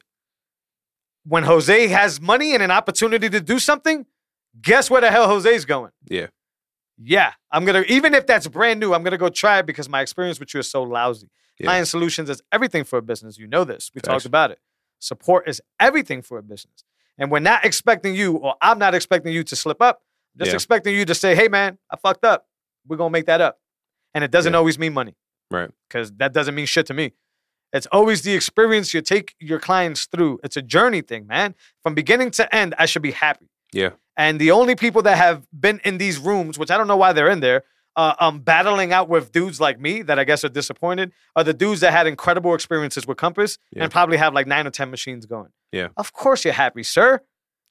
When Jose has money and an opportunity to do something, guess where the hell Jose's going? Yeah. Yeah, I'm gonna even if that's brand new, I'm gonna go try it because my experience with you is so lousy. Yeah. Client solutions is everything for a business. You know this. We Facts. talked about it. Support is everything for a business. And we're not expecting you, or I'm not expecting you to slip up. I'm just Yeah. expecting you to say, hey man, I fucked up. We're gonna make that up. And it doesn't Yeah. always mean money. Right. Because that doesn't mean shit to me. It's always the experience you take your clients through. It's a journey thing, man. From beginning to end, I should be happy. Yeah. And the only people that have been in these rooms, which I don't know why they're in there, uh, um, battling out with dudes like me that I guess are disappointed, are the dudes that had incredible experiences with Compass Yeah. and probably have like nine or 10 machines going. Yeah. Of course you're happy, sir.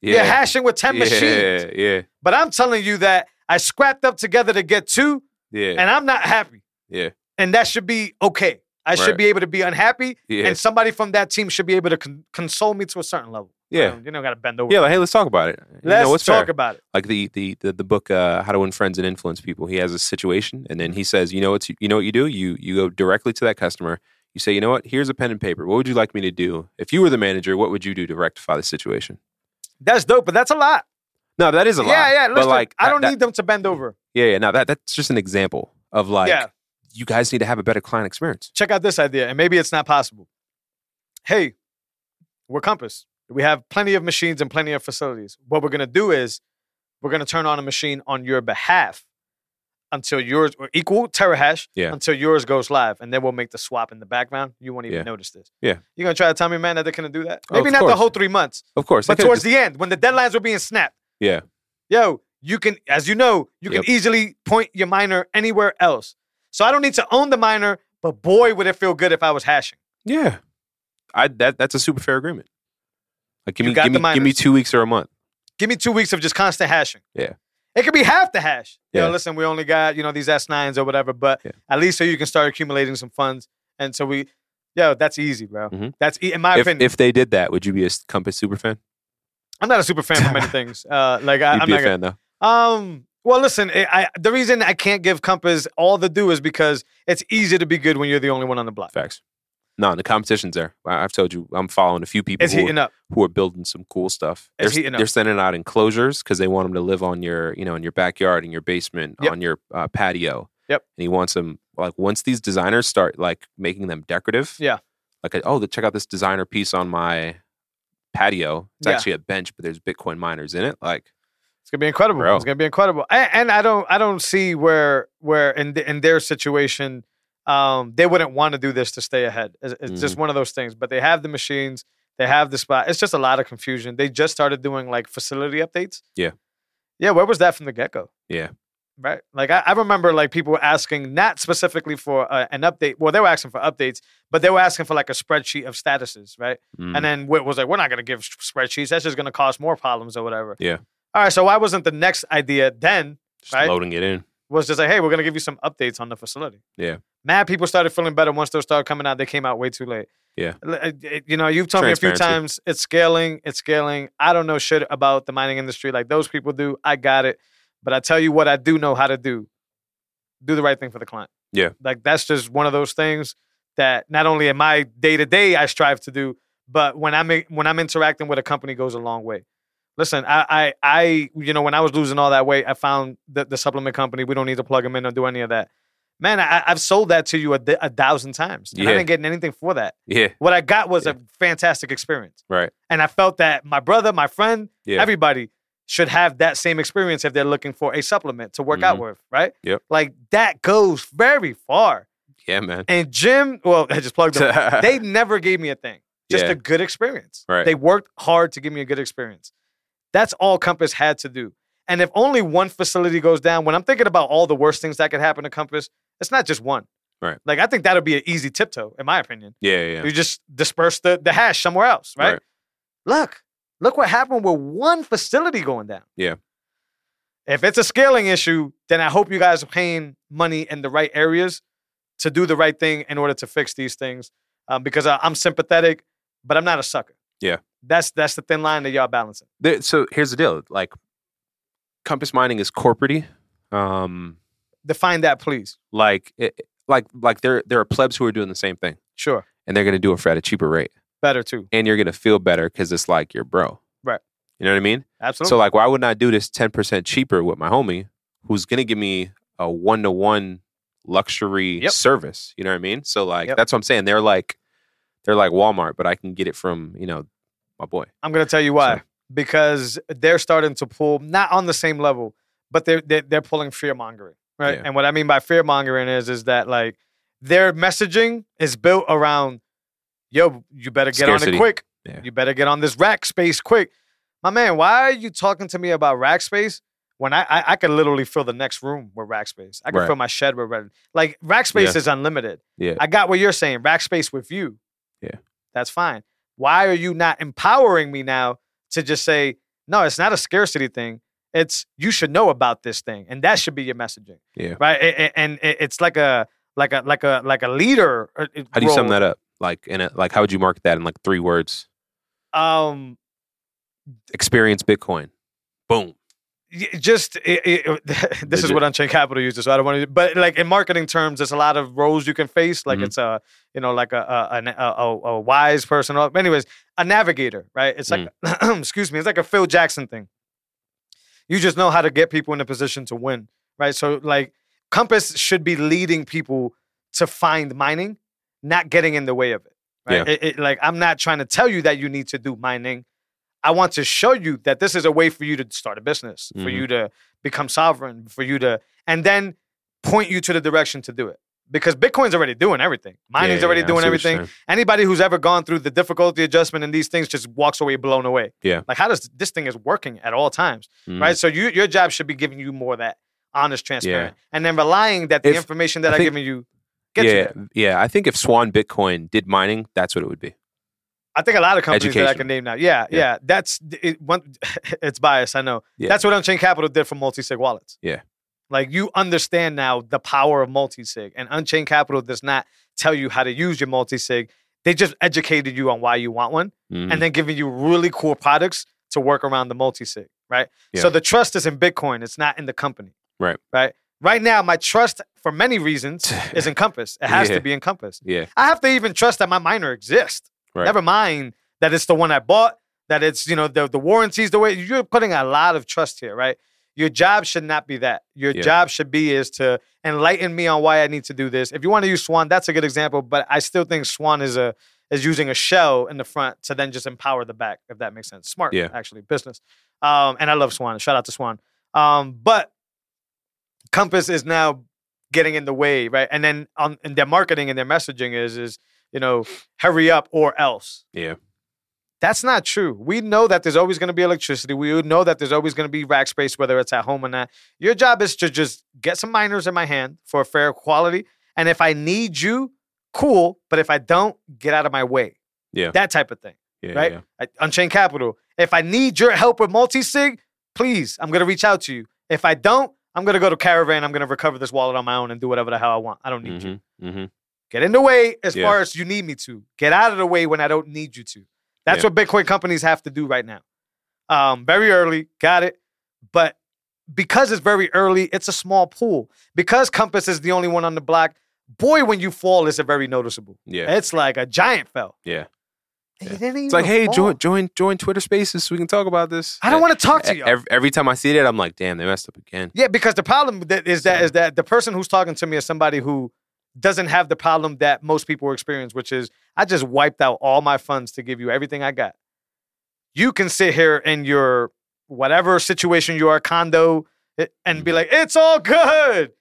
You're Yeah. hashing with 10 yeah. machines. Yeah. Yeah. But I'm telling you that I scrapped up together to get two, Yeah. and I'm not happy. Yeah. And that should be okay. I should be able to be unhappy, Yeah. and somebody from that team should be able to con- console me to a certain level. Yeah. You don't got to bend over. Yeah. Like, hey, let's talk about it. You Let's know, what's talk fair? about it. like the the the, the book uh, how to win friends and influence people he has a situation and then he says you know what you know what you do you you go directly to that customer you say you know what here's a pen and paper what would you like me to do if you were the manager what would you do to rectify the situation That's dope, but that's a lot. no that is a lot Yeah, yeah. but like I don't that- need them to bend over. yeah yeah now that that's just an example of like yeah. You guys need to have a better client experience Check out this idea, and maybe it's not possible. Hey, we're Compass. We have plenty of machines and plenty of facilities. What we're gonna do is we're gonna turn on a machine on your behalf until yours or equal terahash Yeah. until yours goes live, and then we'll make the swap in the background. You won't even Yeah. notice this. Yeah. You're gonna try to tell me, man, that they're gonna do that? Oh, Maybe of not the whole three months, of course but towards just- the end when the deadlines were being snapped. yeah yo, you can, as you know, you Yep. can easily point your miner anywhere else. So I don't need to own the miner, but boy, would it feel good if I was hashing. yeah i that that's a super fair agreement like give You me give me give me two weeks or a month Give me two weeks of just constant hashing. Yeah. It could be half the hash. Yeah. Yo, listen, we only got, you know, these S9s or whatever, but Yeah. at least so you can start accumulating some funds. And so we, yo, that's easy, bro. Mhm. That's, e- in my if, opinion. if they did that would you be a compass super fan I'm not a super fan for many <laughs> things. Uh, like, I, you'd I'm be not a gonna, fan though Um. Well, listen. I, I the reason I can't give Compass all the due is because it's easy to be good when you're the only one on the block. Facts. No, the competition's there. I've told you, I'm following a few people It's who, heating up. who are building some cool stuff. It's They're, heating up. they're sending out enclosures because they want them to live on your, you know, in your backyard, in your basement, Yep. on your uh, patio. Yep. And he wants them like once these designers start like making them decorative. Yeah. Like oh, check out this designer piece on my patio. It's Yeah. actually a bench, but there's Bitcoin miners in it. Like It's gonna be incredible. Bro. It's gonna be incredible. And, and I don't I don't see where where in th- in their situation, um, they wouldn't want to do this to stay ahead. It's, it's just Mm-hmm. one of those things. But they have the machines. They have the spot. It's just a lot of confusion. They just started doing like facility updates. Yeah. Yeah. Where was that from the get go? yeah, Right. Like I, I remember like people asking not specifically for uh, an update. Well, they were asking for updates, but they were asking for like a spreadsheet of statuses, right? Mm. And then Whit was like, "We're not going to give spreadsheets. That's just going to cause more problems or whatever." Yeah. All right. So why wasn't the next idea then just right? loading it in. was just like, "Hey, we're going to give you some updates on the facility." Yeah. Mad people started feeling better once those started coming out. They came out way too late. Yeah. Uh, You know, you've told me a few times it's scaling. It's scaling. I don't know shit about the mining industry like those people do. I got it. But I tell you what, I do know how to do. Do the right thing for the client. Yeah. Like that's just one of those things that not only in my day to day I strive to do, but when I'm when I'm interacting with a company goes a long way. Listen, I, I, I, you know, when I was losing all that weight, I found the, the supplement company. We don't need to plug them in or do any of that. Man, I, I've sold that to you a, a thousand times. And I Yeah. didn't get anything for that. Yeah. What I got was Yeah. a fantastic experience. Right. And I felt that my brother, my friend, Yeah. everybody should have that same experience if they're looking for a supplement to work out Mhm. with, right? Yep. Like that goes very far. Yeah, man. And Jim, well, <laughs> I just plugged them. <laughs> they never gave me a thing. Just Yeah. a good experience. Right. They worked hard to give me a good experience. That's all Compass had to do. And if only one facility goes down, when I'm thinking about all the worst things that could happen to Compass, it's not just one. Right. Like I think that'll be an easy tiptoe, in my opinion. yeah, yeah. You just disperse the, the hash somewhere else, right? Right. Look, look what happened with one facility going down. Yeah. If it's a scaling issue, then I hope you guys are paying money in the right areas to do the right thing in order to fix these things. Um, because I, I'm sympathetic, but I'm not a sucker. Yeah. That's that's the thin line that y'all balancing. There- so here's the deal. Like, Compass Mining is corporate Um, Define that, please. like, it, like, like there, there are plebs who are doing the same thing, Sure. and they're going to do it for at a cheaper rate, Better too. and you're going to feel better because it's like your bro. Right. You know what I mean? Absolutely. So, like, why wouldn't I do this ten percent cheaper with my homie, who's going to give me a one to one luxury Yep. service? You know what I mean? So, like, Yep. that's what I'm saying. They're like, they're like Walmart, but I can get it from you know my boy. I'm gonna tell you why. So- Because they're starting to pull not on the same level, but they're they're, they're pulling fear mongering, right? Yeah. And what I mean by fear mongering is is that like their messaging is built around, yo, you better get on it quick. Yeah. You better get on this rack space quick, my man. Why are you talking to me about rack space? When I, I I could literally fill the next room with rack space. I could Right. fill my shed with red. Like rack space Yeah. is unlimited. Yeah. I got what you're saying. Rack space with you. Yeah. That's fine. Why are you not empowering me now to just say, no, it's not a scarcity thing. It's you should know about this thing, and that should be your messaging, Yeah. right? And it's like a like a like a like a leader. uh, How do you sum that up? Like, in a, like, how would you market that in like three words? Um, Experience Bitcoin. Boom. Just it, it, <laughs> this is Legit. what Unchained Capital uses. So I don't want to, but like in marketing terms, there's a lot of roles you can face. Like Mhm. it's a, you know, like a a, a, a, a wise person. Or, anyways, a navigator, right? It's like, <clears throat> excuse me, it's like a Phil Jackson thing. You just know how to get people in a position to win, right? So like Compass should be leading people to find mining, not getting in the way of it. Right? Yeah. It- it- like I'm not trying to tell you that you need to do mining. I want to show you that this is a way for you to start a business, for Mhm. you to become sovereign, for you to, and then point you to the direction to do it. Because Bitcoin's already doing everything. Mining's Yeah, already yeah, doing see what you're everything. Anybody who's ever gone through the difficulty adjustment and these things just walks away blown away. Yeah. Like how does this thing is working at all times, Mhm. right? So you, your job should be giving you more of that honest, transparent, and then relying that the If- information that I I'm giving you gets you yeah, there. yeah. I think if Swan Bitcoin did mining, that's what it would be. I think a lot of companies that I can name now. Yeah, yeah. Yeah. That's it, one. <laughs> It's biased, I know. Yeah. That's what Unchained Capital did for multi-sig wallets. Yeah. Like you understand now the power of multi-sig, and Unchained Capital does not tell you how to use your multi-sig. They just educated you on why you want one, Mhm. and then giving you really cool products to work around the multi-sig. Right. Yeah. So the trust is in Bitcoin. It's not in the company. Right. Right. Right now, my trust for many reasons <laughs> is in Compass. It has Yeah. to be in Compass. yeah, I have to even trust that my miner exists. Right. Never mind that it's the one I bought, that it's, you know, the, the warranties, the way you're putting a lot of trust here, right? Your job should not be that. Your Yeah. job should be is to enlighten me on why I need to do this. If you want to use Swan, that's a good example, but I still think Swan is a is using a shell in the front to then just empower the back, if that makes sense. Smart, Yeah. actually, business. Um, and I love Swan. Shout out to Swan. Um, but Compass is now getting in the way, right? And then on and their marketing and their messaging is is you know hurry up or else. yeah, That's not true. We know that there's always going to be electricity. We know that there's always going to be rack space, whether it's at home or not. Your job is to just get some miners in my hand for a fair quality. And if I need you, cool. But if I don't, get out of my way. Yeah. That type of thing. yeah, Right? yeah. I- Unchained Capital. If I need your help with multi sig, please, I'm going to reach out to you. If I don't, I'm going to go to Caravan. I'm going to recover this wallet on my own and do whatever the hell I want. I don't need you. Mhm, mhm. Get in the way as Yeah. far as you need me to. Get out of the way when I don't need you to. That's Yeah. what Bitcoin companies have to do right now. Um, very early, got it. But because it's very early, it's a small pool. Because Compass is the only one on the block, boy, when you fall, it's a very noticeable. Yeah. It's like a giant fell. Yeah. Yeah. It's like, hey, fall. join join join Twitter Spaces so we can talk about this. I don't want to talk to you. Every, every time I see that, I'm like, damn, they messed up again. Yeah, because the problem that is that is that the person who's talking to me is somebody who doesn't have the problem that most people experience, which is I just wiped out all my funds to give you everything I got. You can sit here in your whatever situation you are, condo, eh, and be Mhm. like, it's all good.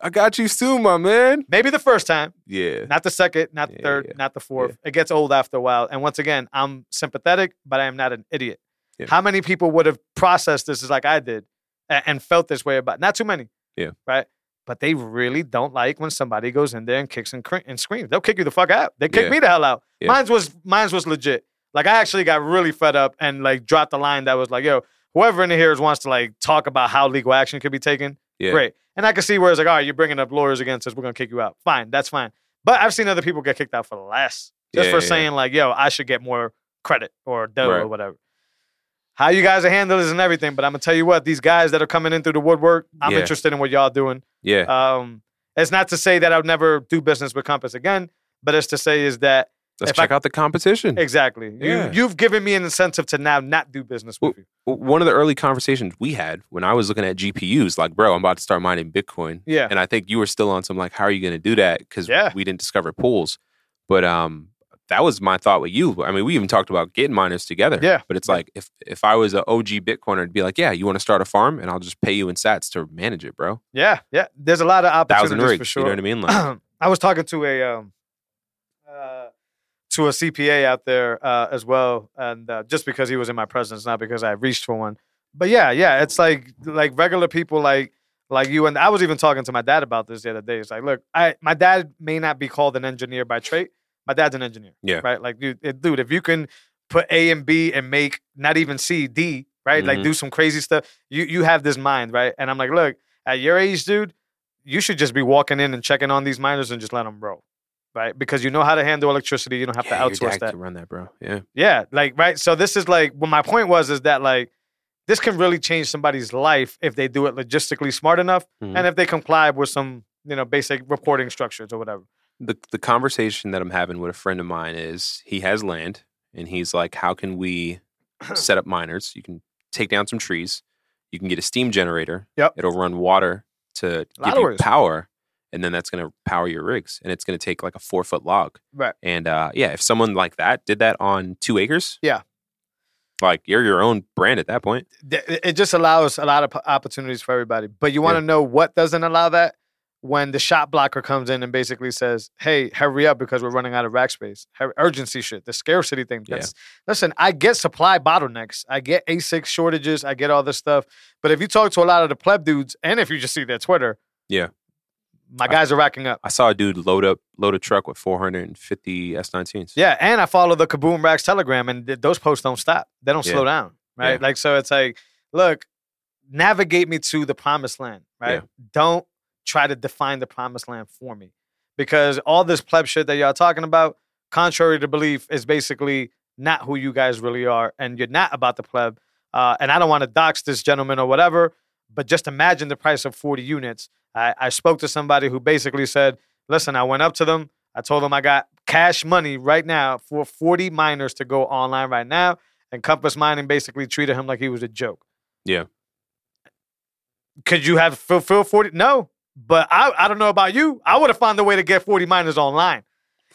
I got you soon, my man. Maybe the first time, Yeah. not the second, not the Yeah, third, yeah, not the fourth. It gets old after a while. And once again, I'm sympathetic, but I am not an idiot. Yeah. How many people would have processed this as like I did and, and felt this way about? Not too many. Yeah. Right. But they really don't like when somebody goes in there and kicks and, cr- and screams. They'll kick you the fuck out. They kick Yeah. me the hell out. Yeah. Mine's was mine's was legit. Like I actually got really fed up and like dropped the line that was like, yo, whoever in here wants to like talk about how legal action could be taken, Yeah. great. And I can see where it's like, all right, you're bringing up lawyers against us. We're gonna kick you out. Fine, that's fine. But I've seen other people get kicked out for less, just for saying like, yo, I should get more credit or dough or whatever. How you guys are handling this and everything, but I'm gonna tell you what, these guys that are coming in through the woodwork, I'm Yeah. interested in what y'all doing. Yeah. Um, it's not to say that I'll never do business with Compass again, but it's to say is that Let's if I- check out the competition. exactly Yeah. you you've given me an incentive to now not do business with you. One of the early conversations we had when I was looking at GPUs, like, bro, I'm about to start mining Bitcoin. Yeah. And I think you were still on some like, how are you going to do that? Because Yeah. we didn't discover pools. But um, that was my thought with you. I mean, we even talked about getting miners together. Yeah. But it's like if if I was an OG Bitcoiner, it'd be like, yeah, you want to start a farm, and I'll just pay you in Sats to manage it, bro. Yeah, yeah. There's a lot of opportunities Thousand rigs. for sure. You know what I mean? Like, <clears throat> I was talking to a um, uh, to a CPA out there uh, as well, and uh, just because he was in my presence, not because I reached for one. But yeah, yeah, it's like like regular people like like you and I was even talking to my dad about this the other day. It's like, look, I my dad may not be called an engineer by trade. My dad's an engineer. Yeah. Right. Like, dude, it- dude, if you can put A and B and make not even C, D, right? Like, Mhm. do some crazy stuff. You you have this mind, right? And I'm like, look, at your age, dude, you should just be walking in and checking on these miners and just let them roll, right? Because you know how to handle electricity. You don't have yeah, to outsource that. To run that, bro. Yeah. Yeah, like right. So this is like what my point was is that like this can really change somebody's life if they do it logistically smart enough Mhm. and if they comply with some you know basic reporting structures or whatever. The the conversation that I'm having with a friend of mine is he has land and he's like, how can we <clears throat> set up miners? You can take down some trees, you can get a steam generator. Yep. It'll run water to give you power, and then that's going to power your rigs, and it's going to take like a four foot log. Right. And uh, yeah, if someone like that did that on two acres, Yeah. like you're your own brand at that point. It just allows a lot of opportunities for everybody. But you want to know what doesn't allow that? When the shot blocker comes in and basically says, "Hey, hurry up because we're running out of rack space." Urgency shit, the scarcity thing. Yeah. Listen, I get supply bottlenecks, I get ASIC shortages, I get all this stuff. But if you talk to a lot of the pleb dudes, and if you just see their Twitter, Yeah. my guys are racking up. I saw a dude load up load a truck with 450 S19s. Yeah, and I follow the Kaboom Racks Telegram, and th- those posts don't stop. They don't Yeah. slow down, right? Yeah. Like, so it's like, look, navigate me to the promised land, right? Don't try to define the promised land for me, because all this pleb shit that y'all talking about, contrary to belief, is basically not who you guys really are, and you're not about the pleb. Uh, and I don't want to dox this gentleman or whatever, but just imagine the price of 40 units. I, I spoke to somebody who basically said, listen, I went up to them. I told them I got cash money right now for 40 miners to go online right now. And Compass Mining basically treated him like he was a joke. Yeah. Could you have fulfilled 40? No. But I, I don't know about you. I would have found a way to get 40 miners online.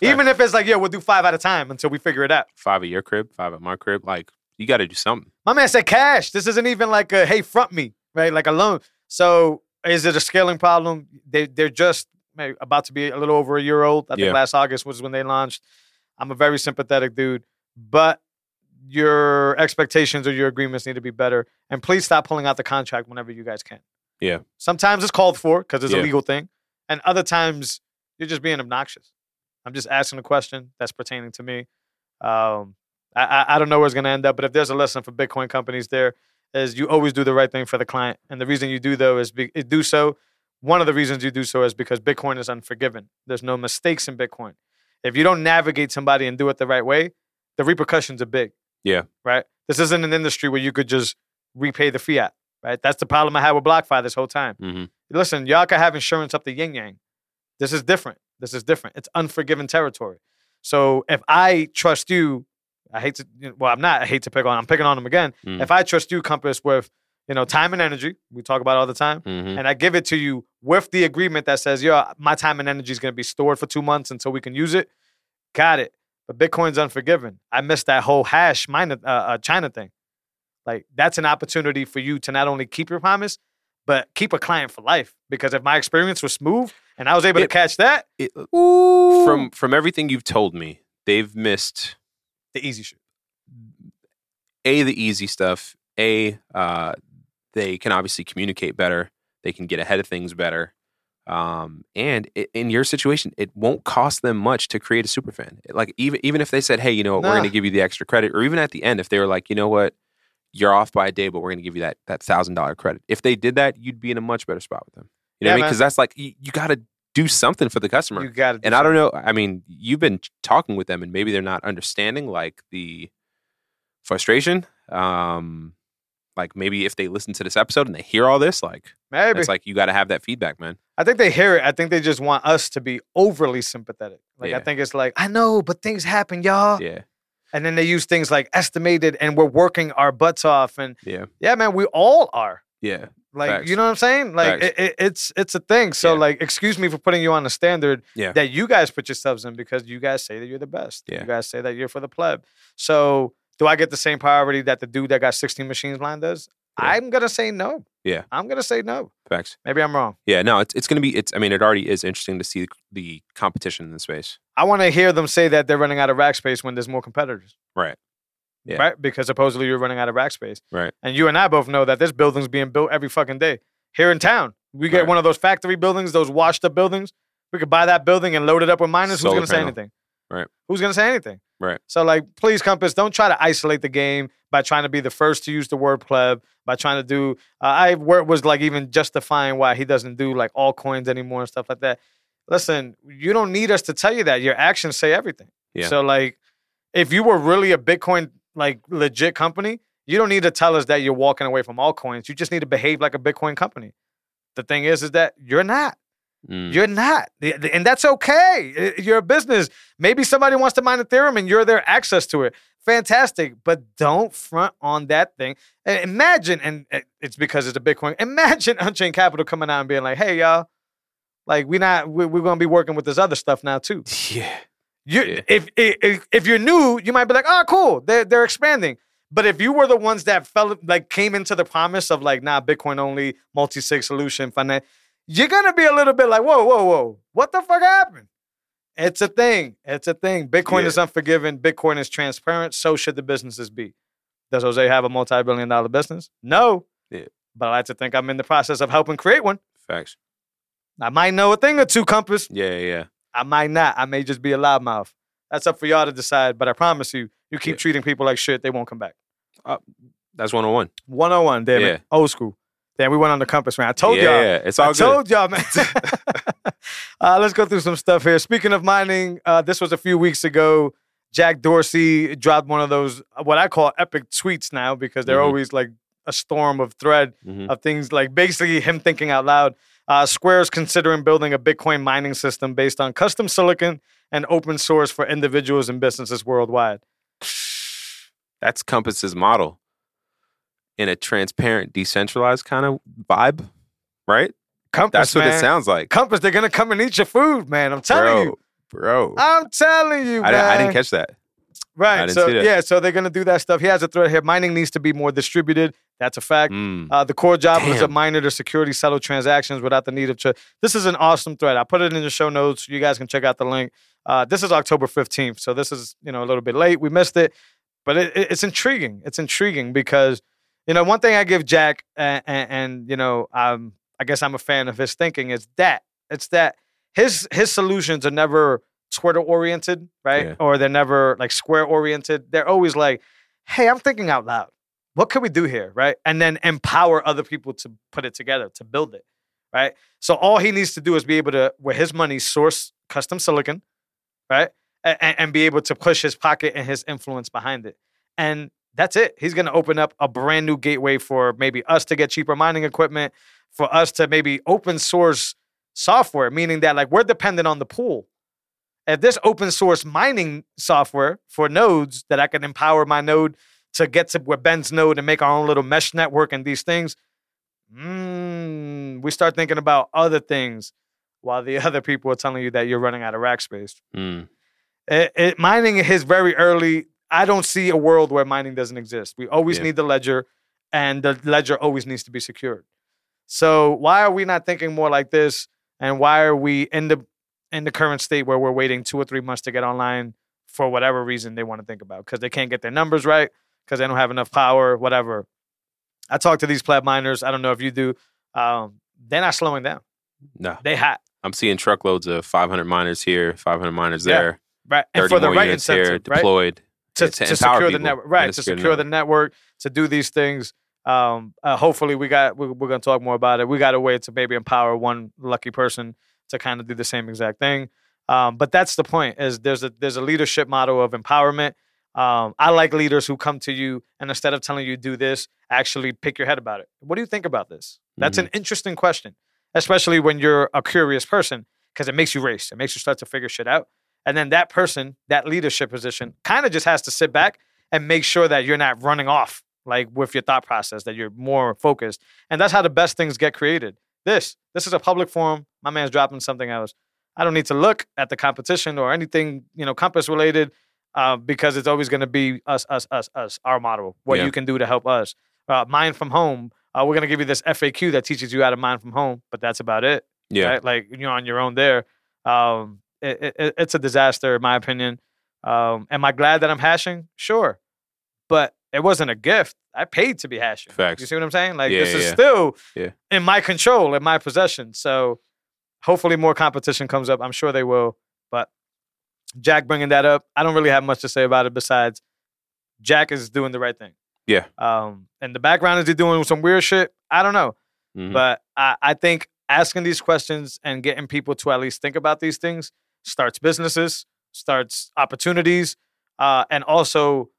Even if it's like, yeah, we'll do five at a time until we figure it out. Five at your crib, five at my crib. Like you got to do something. My man said cash. This isn't even like a hey, front me, right? Like a loan. So is it a scaling problem? They they're just maybe about to be a little over a year old. I think Yeah. last August was when they launched. I'm a very sympathetic dude, but your expectations or your agreements need to be better. And please stop pulling out the contract whenever you guys can. Yeah. Sometimes it's called for because it's a legal thing, and other times you're just being obnoxious. I'm just asking a question that's pertaining to me. Um, I, I, I don't know where it's going to end up, but if there's a lesson for Bitcoin companies, there is you always do the right thing for the client, and the reason you do though is be, do so. One of the reasons you do so is because Bitcoin is unforgiving. There's no mistakes in Bitcoin. If you don't navigate somebody and do it the right way, the repercussions are big. Yeah. Right. This isn't an industry where you could just repay the fiat. Right? That's the problem I had with BlockFi this whole time. hmm Listen, y'all can have insurance up the yin yang. This is different. This is different. It's unforgiven territory. So if I trust you, I hate to, well, I'm not, I hate to pick on, I'm picking on them again. Mm. If I trust you, Compass, with, you know, time and energy, we talk about all the time, hmm and I give it to you with the agreement that says, yo, my time and energy is going to be stored for two months until we can use it, got it. But Bitcoin's unforgiven. I missed that whole hash minor, uh, uh, China thing. Like, that's an opportunity for you to not only keep your promise, but keep a client for life. Because if my experience was smooth and I was able It- to catch that, It- ooh, from from everything you've told me, they've missed the easy shit. a the easy stuff. A uh, they can obviously communicate better. They can get ahead of things better. Um, and i in your situation, it won't cost them much to create a super fan. Like even even if they said, "Hey, you know what, we're going to give you the extra credit," or even at the end, if they were like, "You know what, you're off by a day, but we're going to give you that that thousand dollar credit," if they did that, you'd be in a much better spot with them. You know Yeah, what I mean? Because that's like you, you got to do something for the customer. You got to. and I don't know. I mean, you've been talking with them, and maybe they're not understanding like the frustration. Um, like maybe if they listen to this episode and they hear all this, like Maybe. it's like you got to have that feedback, man. I think they hear it. I think they just want us to be overly sympathetic. Like I think it's like, I know, but things happen, y'all. Yeah, And then they use things like estimated and we're working our butts off. And yeah, yeah, man, we all are. yeah, Like, Facts. you know what I'm saying? Like it, it, it's it's a thing. So Yeah. like, excuse me for putting you on the standard Yeah. that you guys put yourselves in because you guys say that you're the best. Yeah. You guys say that you're for the pleb. So do I get the same priority that the dude that got 16 machines line does? Yeah. I'm gonna say no. Yeah. I'm gonna say no. facts. Maybe I'm wrong. Yeah, no, it's it's gonna be. It's. I mean, it already is interesting to see the competition in the space. I want to hear them say that they're running out of rack space when there's more competitors. Right. Yeah. Right? Because supposedly you're running out of rack space. Right. And you and I both know that this building's being built every fucking day. Here in town. We get Right. one of those factory buildings, those washed up buildings. We could buy that building and load it up with miners. Solar Who's gonna say anything? Right. Who's gonna say anything? Right. So like, please, Compass, don't try to isolate the game by trying to be the first to use the word pleb, by trying to do uh, I was like even justifying why he doesn't do like altcoins anymore and stuff like that. Listen, you don't need us to tell you that. Your actions say everything. Yeah. So like if you were really a Bitcoin like legit company, you don't need to tell us that you're walking away from altcoins. You just need to behave like a Bitcoin company. The thing is, is that you're not. Mm. You're not. And that's okay. You're a business. Maybe somebody wants to mine Ethereum and you're their access to it. Fantastic. But don't front on that thing. Imagine, and it's because it's a Bitcoin. Imagine <laughs> Unchained Capital coming out and being like, hey, y'all, like we're not, we, we're going to be working with this other stuff now too. Yeah. You, Yeah. if, if if you're new, you might be like, oh, cool, they're they're expanding. But if you were the ones that fell like came into the promise of like, nah, Bitcoin only, multi sig solution, finance, you're gonna be a little bit like, whoa, whoa, whoa, what the fuck happened? It's a thing. It's a thing. Bitcoin Yeah. is unforgiving. Bitcoin is transparent. So should the businesses be. Does Jose have a multi-billion dollar business? No. Yeah. But I like to think I'm in the process of helping create one. Facts. I might know a thing or two, Compass. Yeah, yeah, yeah. I might not. I may just be a loudmouth. That's up for y'all to decide. But I promise you, you keep Yeah. treating people like shit, they won't come back. That's one on one. 101, damn Yeah. it. Old school. Damn, we went on the compass, man. I told yeah, y'all. yeah, it's all I good. told y'all, man. <laughs> <laughs> uh, let's go through some stuff here. Speaking of mining, uh, this was a few weeks ago. Jack Dorsey dropped one of those, uh, what I call epic tweets now, because they're Mhm. always like a storm of thread Mhm. of things like basically him thinking out loud. Uh, Square is considering building a Bitcoin mining system based on custom silicon and open source for individuals and businesses worldwide. <sighs> That's Compass's model in a transparent, decentralized kind of vibe, right? Compass, That's what man. it sounds like. Compass, they're gonna come and eat your food, man. I'm telling bro, you. bro. I'm telling you, I, man. I didn't catch that. Right. So yeah, so they're gonna do that stuff. He has a thread here. Mining needs to be more distributed. That's a fact. Mm. Uh, the core job is a Damn. miner to security settle transactions without the need of. Tr- this is an awesome thread. I put it in the show notes. You guys can check out the link. Uh, this is October fifteenth, so this is you know a little bit late. We missed it, but it, it- it's intriguing. It's intriguing because you know one thing I give Jack, and, and, and you know um, I guess I'm a fan of his thinking is that it's that his his solutions are never Twitter oriented, right? Yeah. Or they're never like square oriented. They're always like, hey, I'm thinking out loud. What could we do here, right? And then empower other people to put it together, to build it, right? So all he needs to do is be able to, with his money, source custom silicon, right? And, and be able to push his pocket and his influence behind it. And that's it. He's going to open up a brand new gateway for maybe us to get cheaper mining equipment, for us to maybe open source software, meaning that like we're dependent on the pool. If this open source mining software for nodes that I can empower my node to get to where Ben's node and make our own little mesh network and these things, mm, we start thinking about other things while the <laughs> other people are telling you that you're running out of rack space. Mm. It, it, mining is very early. I don't see a world where mining doesn't exist. We always Yeah. need the ledger, and the ledger always needs to be secured. So why are we not thinking more like this? And why are we in the in the current state where we're waiting two or three months to get online for whatever reason they want to think about? Because they can't get their numbers right, because they don't have enough power, whatever. I talk to these pleb miners. I don't know if you do. Um, they're not slowing down. No, They hot. I'm seeing truckloads of 500 miners here, 500 miners Yeah. there, Right. And 30 for the right units here incentive, right? deployed. to, to to secure the network, right? to secure the network, to do these things. Um, uh, hopefully, we got we, we're going to talk more about it. We got a way to maybe empower one lucky person to kind of do the same exact thing. Um, but that's the point: is there's a there's a leadership model of empowerment. Um, I like leaders who come to you and instead of telling you do this, actually pick your head about it. What do you think about this? That's an interesting question, especially when you're a curious person, because it makes you race. It makes you start to figure shit out. And then that person, that leadership position, kind of just has to sit back and make sure that you're not running off like with your thought process, that you're more focused. And that's how the best things get created. This, this is a public forum. My man's dropping something else. I don't need to look at the competition or anything, you know, compass related, uh, because it's always going to be us, us, us, us, our model. What Yeah. you can do to help us. Uh, mine from home. Uh, we're going to give you this FAQ that teaches you how to mine from home, but that's about it Yeah. right? Like you're on your own there. Um, it, it, it's a disaster, in my opinion. Um, am I glad that I'm hashing? Sure, but it wasn't a gift. I paid to be hashing. Facts. You see what I'm saying? Like Yeah, this yeah, is yeah. still Yeah. in my control, in my possession. So hopefully more competition comes up. I'm sure they will. But Jack bringing that up, I don't really have much to say about it besides Jack is doing the right thing. Yeah. Um, and the background is he doing some weird shit? I don't know. Mhm. But I, I think asking these questions and getting people to at least think about these things starts businesses, starts opportunities, uh, and also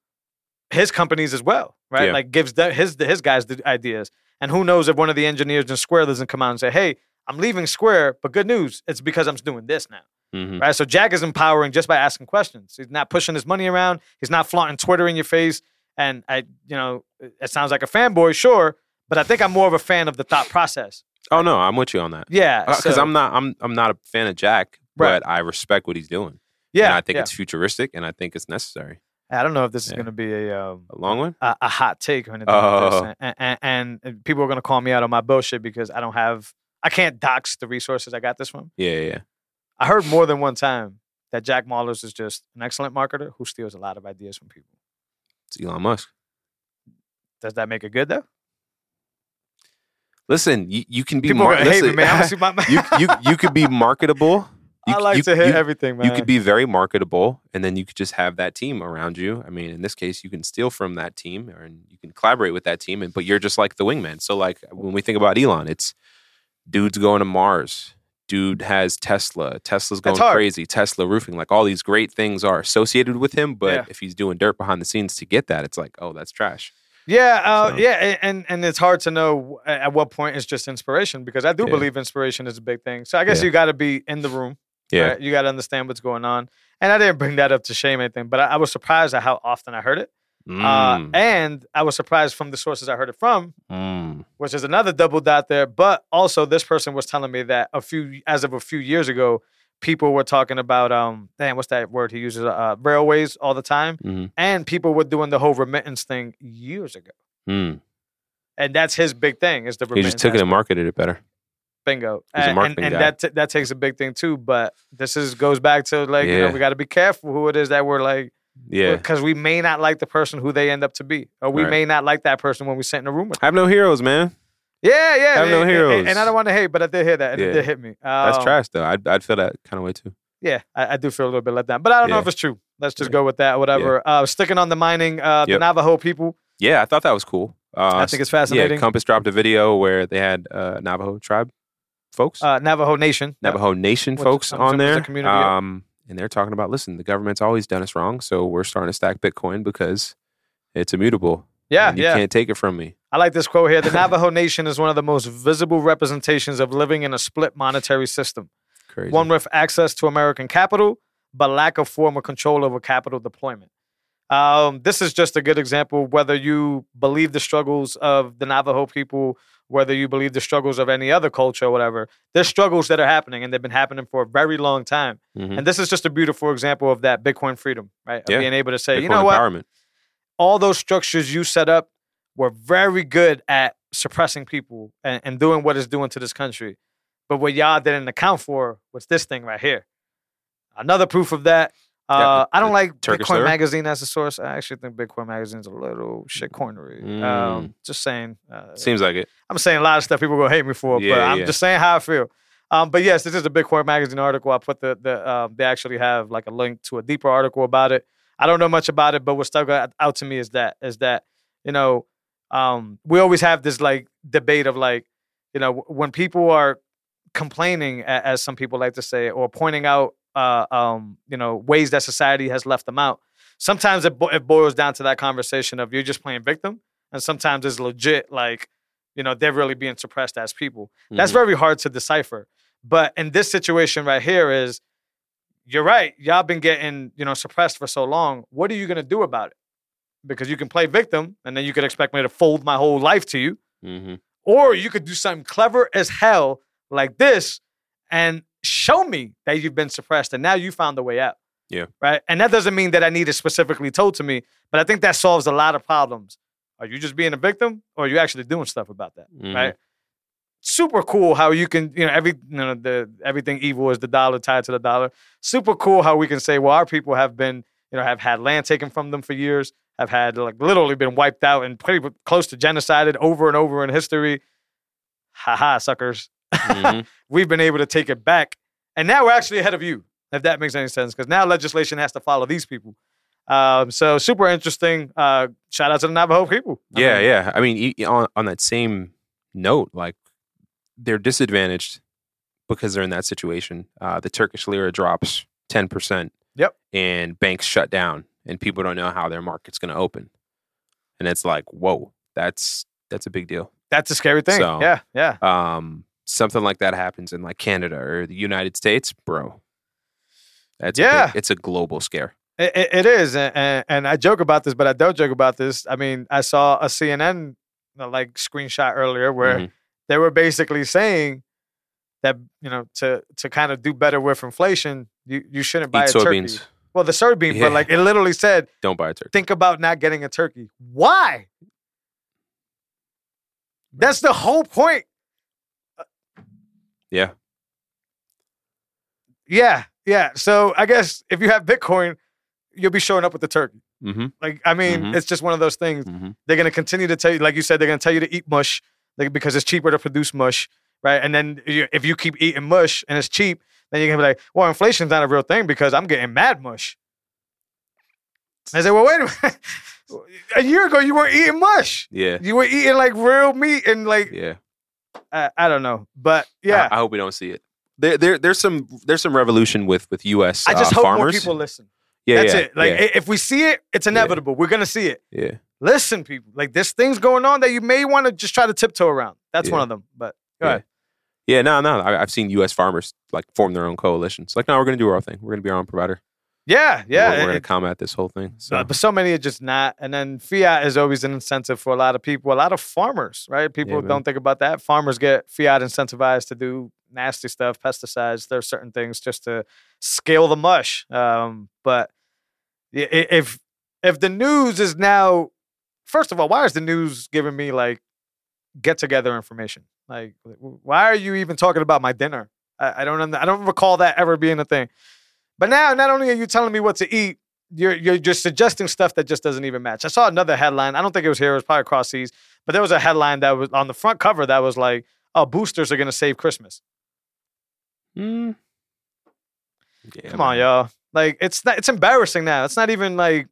his companies as well, right? Yeah. Like gives the, his his guys the ideas. And who knows if one of the engineers in Square doesn't come out and say, "Hey, I'm leaving Square, but good news, it's because I'm doing this now." Mhm. Right? So Jack is empowering just by asking questions. He's not pushing his money around. He's not flaunting Twitter in your face. And I, you know, it sounds like a fanboy, sure, but I think I'm more of a fan of the thought process. Oh no, I'm with you on that. Yeah, Because so- I'm not, I'm, I'm not a fan of Jack, Right. but I respect what he's doing. Yeah, and I think yeah. it's futuristic, and I think it's necessary. I don't know if this is Yeah. going to be a, um, A long one. a a hot take or anything like Oh. this, and, and, and, and people are going to call me out on my bullshit because I don't have, I can't dox the resources I got this from. Yeah, yeah, yeah. I heard more than one time that Jack Mallers is just an excellent marketer who steals a lot of ideas from people. It's Elon Musk. Does that make it good though? Listen, you, you can be People mar- are going to hate me, man. I'm my- <laughs> you, you, you could be <laughs> marketable. You, I like you, to hit you, everything, man. You could be very marketable, and then you could just have that team around you. I mean, in this case, you can steal from that team, or and you can collaborate with that team, and but you're just like the wingman. So, like when we think about Elon, it's dude's going to Mars. Dude has Tesla. Tesla's going crazy. Tesla roofing, like all these great things are associated with him. But Yeah. if he's doing dirt behind the scenes to get that, it's like, oh, that's trash. Yeah, uh, So- yeah, and and it's hard to know at what point it's just inspiration because I do Yeah. believe inspiration is a big thing. So I guess Yeah. you got to be in the room. Yeah, right? You got to understand what's going on. And I didn't bring that up to shame anything, but I, I was surprised at how often I heard it, uh, Mm, and I was surprised from the sources I heard it from, mm. which is another double dot there. But also, this person was telling me that a few, as of a few years ago, people were talking about um, damn, what's that word he uses? Uh, railways all the time, Mhm. and people were doing the whole remittance thing years ago. Mm. and that's his big thing is the He just took it and marketed it better. Bingo a and, and, guy. that t- that takes a big thing too but this is goes back to like you know we got to be careful who it is that we're like Yeah, because we may not like the person who they end up to be or we Right. may not like that person when we sit in a room with them. have no heroes, man. yeah yeah I Have no and- and- heroes. and, I don't want to hate but I did hear that and Yeah. it did hit me That's Um, trash, though. I'd, I'd feel that kind of way too. yeah I, I do feel a little bit let down but I don't know if it's true let's just go with that whatever uh, sticking on the mining uh, the Yep. Navajo people Yeah, I thought that was cool. Uh, I think it's fascinating Yeah, Compass dropped a video where they had uh, Navajo tribe folks, uh, Navajo Nation Navajo Nation folks I'm on there. yeah. Um, and they're talking about, listen, the government's always done us wrong, so we're starting to stack Bitcoin because It's immutable. Yeah, you yeah. can't take it from me. I like this quote here. The Navajo Nation is one of the most visible representations of living in a split monetary system, Crazy. one with access to American capital, but lack of formal control over capital deployment. Um, this is just a good example, whether you believe the struggles of the Navajo people, whether you believe the struggles of any other culture or whatever, there's struggles that are happening and they've been happening for a very long time. Mhm. And this is just a beautiful example of that Bitcoin freedom, right? Of Yeah. being able to say, you Bitcoin know what? all those structures you set up were very good at suppressing people and, and doing what it's doing to this country. But what y'all didn't account for was this thing right here. Another proof of that. Yeah, Uh, I don't like Turkish Bitcoin? Magazine as a source. I actually think Bitcoin Magazine's a little shitcoinery. Mm. Um, just saying. Uh, Seems like it. I'm saying a lot of stuff people gonna hate me for, but I'm yeah. just saying how I feel. Um, but yes, this is a Bitcoin Magazine article. I put the the um, they actually have like a link to a deeper article about it. I don't know much about it, but what stuck out out to me is that is that you know um, we always have this like debate of like you know when people are complaining, as some people like to say, or pointing out uh, um, you know ways that society has left them out. Sometimes it, bo- it boils down to that conversation of you're just playing victim, and sometimes it's legit like you know they're really being suppressed as people. That's Mhm. very hard to decipher. But in this situation right here is you're right. Y'all been getting, you know, suppressed for so long. What are you gonna do about it? Because you can play victim and then you could expect me to fold my whole life to you. Mhm. Or you could do something clever as hell like this and show me that you've been suppressed and now you found a way out. Yeah. Right. And that doesn't mean that I need it specifically told to me, but I think that solves a lot of problems. Are you just being a victim or are you actually doing stuff about that? Mhm. Right. Super cool how you can, you know, every you know, the everything evil is the dollar tied to the dollar. Super cool how we can say, well, our people have been, you know, have had land taken from them for years, have had like literally been wiped out and pretty close to genocided over and over in history. Ha ha, suckers. Mhm. <laughs> We've been able to take it back. And now we're actually ahead of you, if that makes any sense, because now legislation has to follow these people. Um, so super interesting. Uh, shout out to the Navajo people. I Yeah, mean, yeah. I mean, on on that same note, like they're disadvantaged because they're in that situation. Uh, the Turkish lira drops ten percent. Yep. And banks shut down, and people don't know how their market's going to open. And it's like, whoa, that's that's a big deal. That's a scary thing. So- yeah, yeah. Um, something like that happens in like Canada or the United States, bro. That's a big- Yeah. it's a global scare. It, it- it is, and, and, and I joke about this, but I don't joke about this. I mean, I saw a CNN uh, like screenshot earlier where Mhm. they were basically saying that you know to to kind of do better with inflation, you you shouldn't buy Eat a turkey. Well, the soybean, Yeah. but like it literally said, Don't buy a turkey. think about not getting a turkey. Why? That's the whole point. Yeah. Yeah, yeah. So I guess if you have Bitcoin, you'll be showing up with the turkey. Mm-hmm. Like, I mean, Mhm. it's just one of those things. Mm-hmm. They're gonna continue to tell you, like you said, they're gonna tell you to eat mush, like, because it's cheaper to produce mush, right? And then you, if you keep eating mush and it's cheap, then you're gonna be like, well, inflation's not a real thing because I'm getting mad mush. I say, well, wait a minute. <laughs> a year ago, you weren't eating mush. Yeah. You were eating like real meat and like Yeah. I, I don't know, but yeah, I, I hope we don't see it. There, there, there's some, there's some revolution with with U.S. I, just uh, hope farmers. more people listen. yeah, That's yeah, it. Like yeah, if we see it, it's inevitable. We're gonna see it. yeah. Listen, people. Like there's things going on that you may want to just try to tiptoe around. That's one of them. But go Yeah. ahead. Yeah, no, no. I, I've seen U.S. farmers like form their own coalitions. Like, no, we're going to do our own thing. We're going to be our own provider. Yeah, yeah. we're, we're going to combat this whole thing. So, but so many are just not. And then fiat is always an incentive for a lot of people, a lot of farmers, right? People Yeah, don't think about that. Farmers get fiat incentivized to do nasty stuff, pesticides. There's certain things just to scale the mush. Um, but if if the news is now, first of all, why is the news giving me like get together information? Like, why are you even talking about my dinner? I, I don't. I don't recall that ever being a thing. But now, not only are you telling me what to eat, you're you're just suggesting stuff that just doesn't even match. I saw another headline. I don't think it was here. It was probably across seas. But there was a headline that was on the front cover that was like, "Oh, boosters are going to save Christmas." Mm. Yeah, Come on, man. y'all. Like it's not, it's embarrassing now. It's not even like.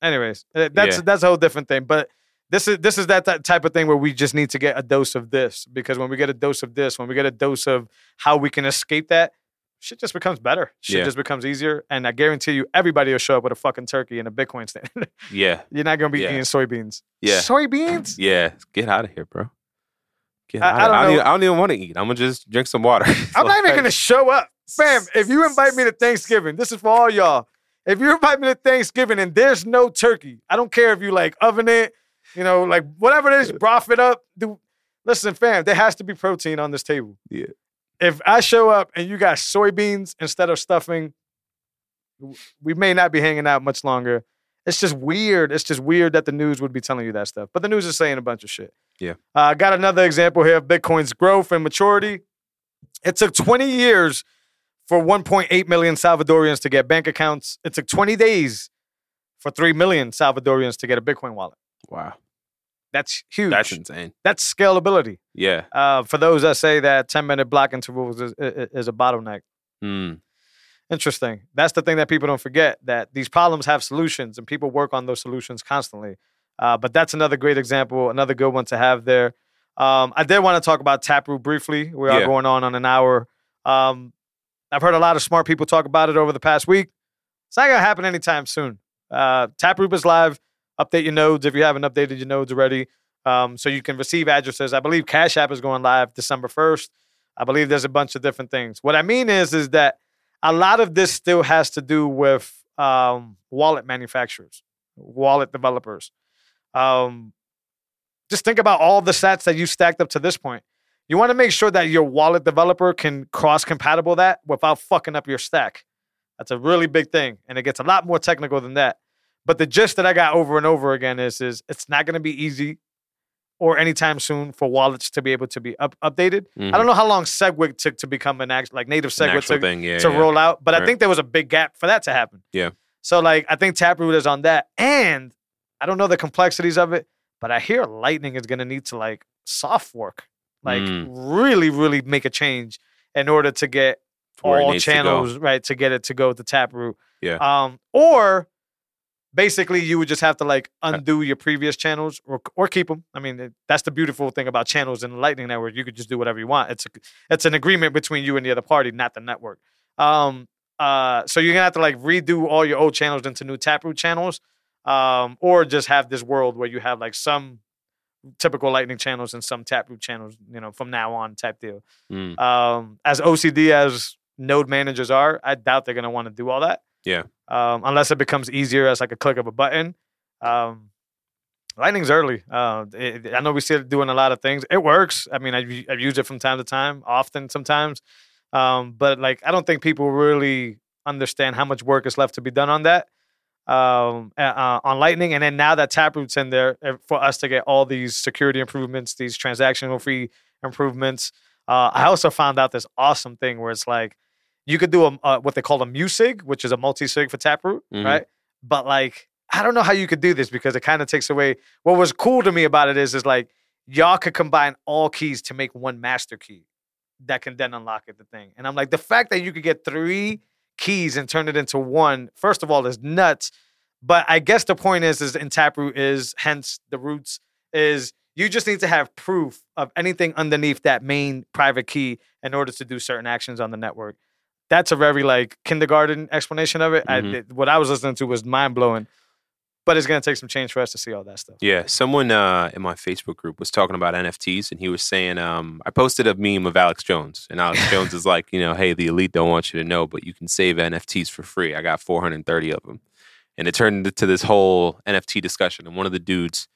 Anyways, uh, that's Yeah. that's a whole different thing. But this is this is that, that type of thing where we just need to get a dose of this because when we get a dose of this, when we get a dose of how we can escape that, shit just becomes better. Shit Yeah. just becomes easier. And I guarantee you, everybody will show up with a fucking turkey and a Bitcoin stand. <laughs> Yeah. You're not gonna be Yeah. eating soybeans. Yeah. Soybeans? <laughs> Yeah. Get out of here, bro. Get I- out I of don't I, don't even, I don't even want to eat. I'm gonna just drink some water. <laughs> I'm not even gonna show up. Fam, if you invite me to Thanksgiving, this is for all y'all. If you invite me to Thanksgiving and there's no turkey, I don't care if you like oven it, you know, like whatever it is, broth it up. Do listen, fam, there has to be protein on this table. Yeah. If I show up and you got soybeans instead of stuffing, we may not be hanging out much longer. It's just weird. It's just weird that the news would be telling you that stuff. But the news is saying a bunch of shit. Yeah. Uh, I got another example here of Bitcoin's growth and maturity. It took 20 years for 1.8 million Salvadorians to get bank accounts. It took 20 days for 3 million Salvadorians to get a Bitcoin wallet. Wow. That's huge. That's insane. That's, scalability. Yeah. Uh, for those that say that 10 minute block intervals is, is, is a bottleneck. Mm. Interesting. That's the thing that people don't forget that these problems have solutions and people work on those solutions constantly. Uh, but that's another great example, another good one to have there. Um, I did want to talk about Taproot briefly. We are Yeah. going on on an hour. Um, I've heard a lot of smart people talk about it over the past week. It's not going to happen anytime soon. Uh, Taproot is live. Update your nodes if you haven't updated your nodes already. Um, so you can receive addresses. I believe Cash App is going live December 1st. I believe there's a bunch of different things. What I mean is, is that a lot of this still has to do with um, wallet manufacturers, wallet developers. Um, just think about all the sats that you stacked up to this point. You want to make sure that your wallet developer can cross compatible that without fucking up your stack. That's a really big thing, and it gets a lot more technical than that. But the gist that I got over and over again is, is it's not going to be easy or anytime soon for wallets to be able to be up, updated. I don't know how long SegWit took to become an act, like native Mm-hmm. SegWit took thing. Yeah. to yeah. roll out. But I think there was a big gap for that to happen. Yeah. So like I think Taproot is on that. And I don't know the complexities of it, but I hear Lightning is gonna need to like soft fork, Like Mm. really, really make a change in order to get Where all needs to channels right to get it to go to Taproot. Yeah. Um or basically you would just have to like Uh undo your previous channels or or keep them. I mean, that's the beautiful thing about channels in the Lightning Network. You could just do whatever you want. It's a, it's an agreement between you and the other party, not the network. Um, uh, so you're gonna have to like redo all your old channels into new Taproot channels, um, or just have this world where you have like some typical Lightning channels and some Taproot channels, you know, from now on type deal. Mm. Um, as OCD as node managers are, I doubt they're gonna want to do all that. Yeah. Um, unless it becomes easier as like a click of a button. Um, Lightning's early. Uh, it- I know we see it doing a lot of things. It works. I mean, I've, I've used it from time to time, often sometimes. Um, but like, I don't think people really understand how much work is left to be done on that. Um, uh, on Lightning, and then now that Taproot's in there uh, for us to get all these security improvements, these transactional fee improvements. Uh, I also found out this awesome thing where it's like you could do a uh, what they call a musig, which is a multi sig for Taproot, Mhm. right? But like, I don't know how you could do this because it kind of takes away. What was cool to me about it is, is like y'all could combine all keys to make one master key that can then unlock it, the thing. And I'm like, the fact that you could get three keys and turn it into one, first of all, is nuts. But I guess the point is, is in Taproot is hence the roots is you just need to have proof of anything underneath that main private key in order to do certain actions on the network. That's a very like kindergarten explanation of it. Mhm. I, it- what I was listening to was mind blowing, but it's gonna take some change for us to see all that stuff. Yeah, someone uh, in my Facebook group was talking about NFTs, and he was saying, um, I posted a meme of Alex Jones, and Alex <laughs> Jones is like, you know, hey, the elite don't want you to know, but you can save NFTs for free. I got 430 of them, and it turned into this whole NFT discussion. And one of the dudes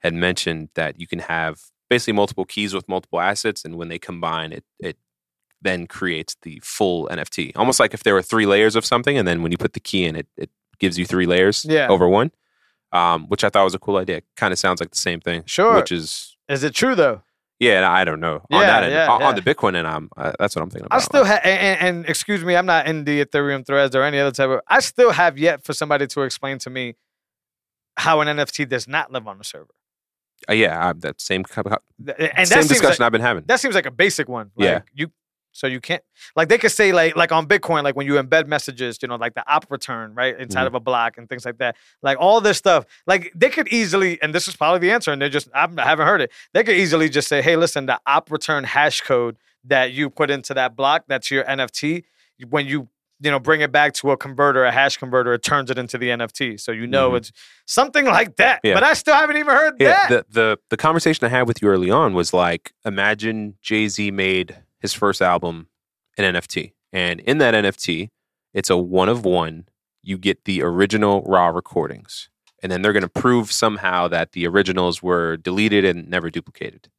had mentioned that you can have basically multiple keys with multiple assets, and when they combine, it it then creates the full NFT, almost like if there were three layers of something, and then when you put the key in, it it gives you three layers Yeah. over one um, which I thought was a cool idea. Kind of sounds like the same thing. Sure. Which is Is it true though? yeah, I don't know on Yeah, that end, yeah, on, yeah. the Bitcoin end. I'm uh, that's what I'm thinking about. I still have, and, and, and excuse me, I'm not in the Ethereum threads or any other type of. I still have yet for somebody to explain to me how an NFT does not live on the server. Uh, yeah, I, that same kind of- Th- And that same discussion like, I've been having. that seems like a basic one. Like Yeah. You so you can't like they could say like like on Bitcoin like when you embed messages, you know, like the op return right inside Mhm. of a block and things like that. Like all this stuff, like they could easily, and this is probably the answer, and they're just I'm- I haven't heard it. They could easily just say, hey, listen, the op return hash code that you put into that block, that's your NFT. when you you know bring it back to a converter, a hash converter, it turns it into the NFT. So you know Mhm. it's something like that. Yeah. But I still haven't even heard Yeah, that. the, the the conversation I had with you early on was like, imagine Jay Z made his first album an NFT, and in that NFT, it's a one of one. You get the original raw recordings, and then they're going to prove somehow that the originals were deleted and never duplicated.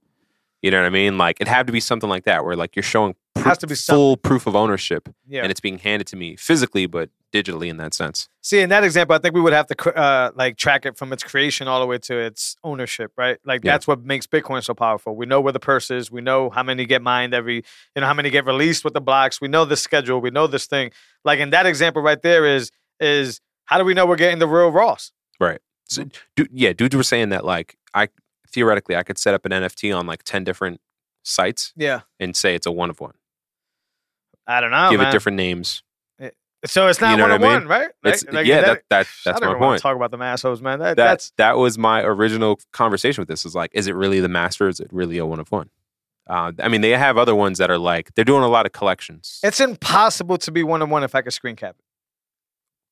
You know what I mean? Like it had to be something like that, where like you're showing proof, has to be something. full proof of ownership, yeah. and it's being handed to me physically, but digitally in that sense. See, in that example, I think we would have to uh, like track it from its creation all the way to its ownership, right? Like Yeah. that's what makes Bitcoin so powerful. We know where the purse is. We know how many get mined every, you know, how many get released with the blocks. We know the schedule. We know this thing. Like in that example right there is is how do we know we're getting the real Ross? Right. So, dude, yeah, dudes were saying that like I theoretically I could set up an NFT on like ten different sites Yeah, and say it's a one of one. I don't know, Give man. it different names. So it's not You know one on I mean? one, right? Like- like yeah, that- that, that I that's don't my point. talk about the assholes, man. That, That that's that was my original conversation with this. Is like, is it really the master? Is it really a one of one? Uh, I mean, they have other ones that are like they're doing a lot of collections. it's impossible to be one on one if I could screen cap it.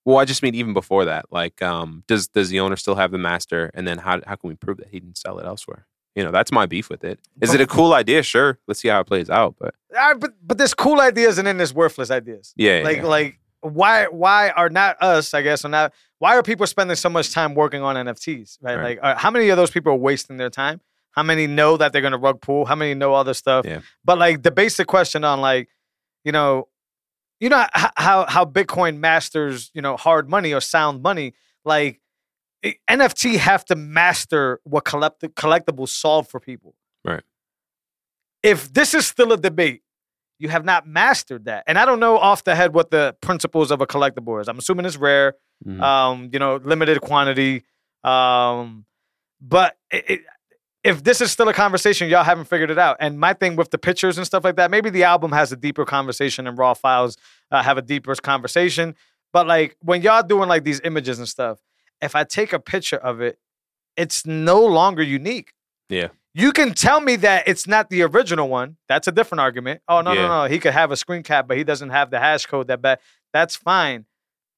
well, I just mean even before that. Like, um, does does the owner still have the master? And then how how can we prove that he didn't sell it elsewhere? You know, that's my beef with it. Is it a cool idea? Sure, let's see how it plays out. But right, but but there's cool ideas and then there's worthless ideas. yeah, yeah, like yeah. like why why are not us i guess or not why are people spending so much time working on nfts right, Right. like uh, how many of those people are wasting their time how many know that they're going to rug pull how many know other stuff Yeah. but like the basic question on like you know you know how how bitcoin masters you know hard money or sound money like nft have to master what collect- collectibles solve for people Right. if this is still a debate you have not mastered that. And I don't know off the head what the principles of a collectible is. I'm assuming it's rare, Mhm. um, you know, limited quantity. Um, but it, it, if this is still a conversation, y'all haven't figured it out. And my thing with the pictures and stuff like that, maybe the album has a deeper conversation and raw files uh, have a deeper conversation. But like when y'all doing like these images and stuff, if I take a picture of it, it's no longer unique. Yeah. You can tell me that it's not the original one. That's a different argument. Oh no, Yeah. no, no. He could have a screen cap, but he doesn't have the hash code that bad. That's fine.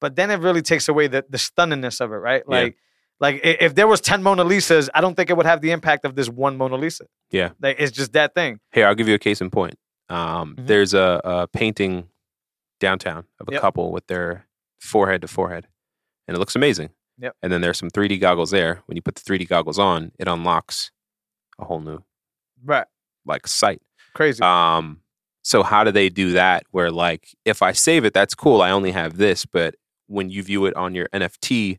But then it really takes away the, the stunningness of it, right? Yeah. Like like if there was 10 Mona Lisas, I don't think it would have the impact of this one Mona Lisa. Yeah. Like it's just that thing. Here, I'll give you a case in point. Um, Mhm. There's a, a painting downtown of a Yep. couple with their forehead to forehead, and it looks amazing. Yep. And then there's some 3D goggles there. When you put the 3D goggles on, it unlocks a whole new Right. like site. Crazy. Um, so how do they do that? Where like if I save it, that's cool. I only have this, but when you view it on your NFT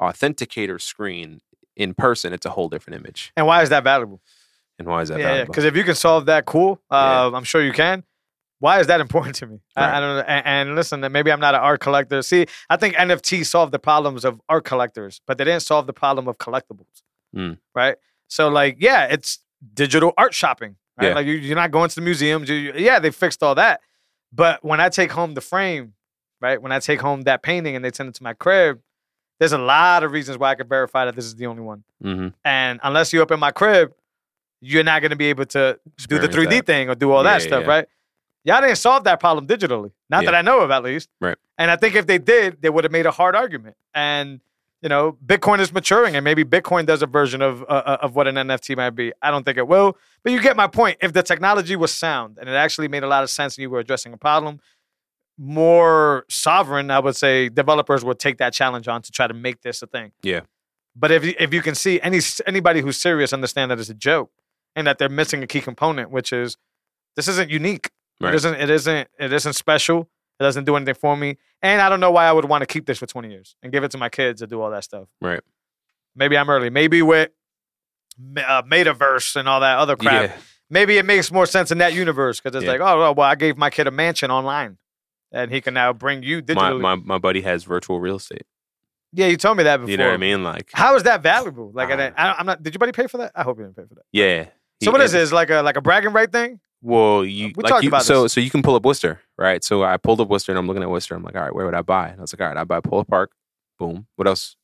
authenticator screen in person, it's a whole different image. and why is that valuable? And why is that yeah, yeah. Because if you can solve that, cool. Uh, I'm sure you can. Why is that important to me? I, I don't know. And, and listen, maybe I'm not an art collector. See, I think NFT solved the problems of art collectors, but they didn't solve the problem of collectibles. Mm. Right. So, like, yeah, it's digital art shopping. Right. Yeah. Like you, you're not going to the museums. You, you- yeah, they fixed all that. But when I take home the frame, right? When I take home that painting and they send it to my crib, there's a lot of reasons why I can verify that this is the only one. hmm And unless you're up in my crib, you're not going to be able to do the 3D that. thing or do all that stuff, yeah. right? Y'all didn't solve that problem digitally. Not that I know of, at least. Right. And I think if they did, they would have made a hard argument. And you know, Bitcoin is maturing, and maybe Bitcoin does a version of uh, uh, of what an NFT might be. I don't think it will, but you get my point. If the technology was sound and it actually made a lot of sense, and you were addressing a problem, more sovereign, I would say, developers would take that challenge on to try to make this a thing. Yeah. But if you, if you can see any anybody who's serious understand that it's a joke and that they're missing a key component, which is this isn't unique. Right. It isn't. It isn't. It isn't special. It doesn't do anything for me. And I don't know why I would want to keep this for 20 years and give it to my kids to do all that stuff. Right. Maybe I'm early. Maybe with uh, Metaverse and all that other crap. Yeah. Maybe it makes more sense in that universe because it's Yeah. like, oh, well, I gave my kid a mansion online, and he can now bring you My, digitally. my my buddy has virtual real estate. yeah, you told me that before. You know what I mean? Like, How is that valuable? Like, I I, don't I, I'm not. Did your buddy pay for that? I hope you didn't pay for that. yeah. So what is this? Like a like a bragging right thing? Well, you We like talked you, about so this. so you can pull up Worcester, right? So I pulled up Worcester and I'm looking at Worcester. I'm like, all right, where would I buy? And I was like, all right, I buy Polar Park. Boom. What else?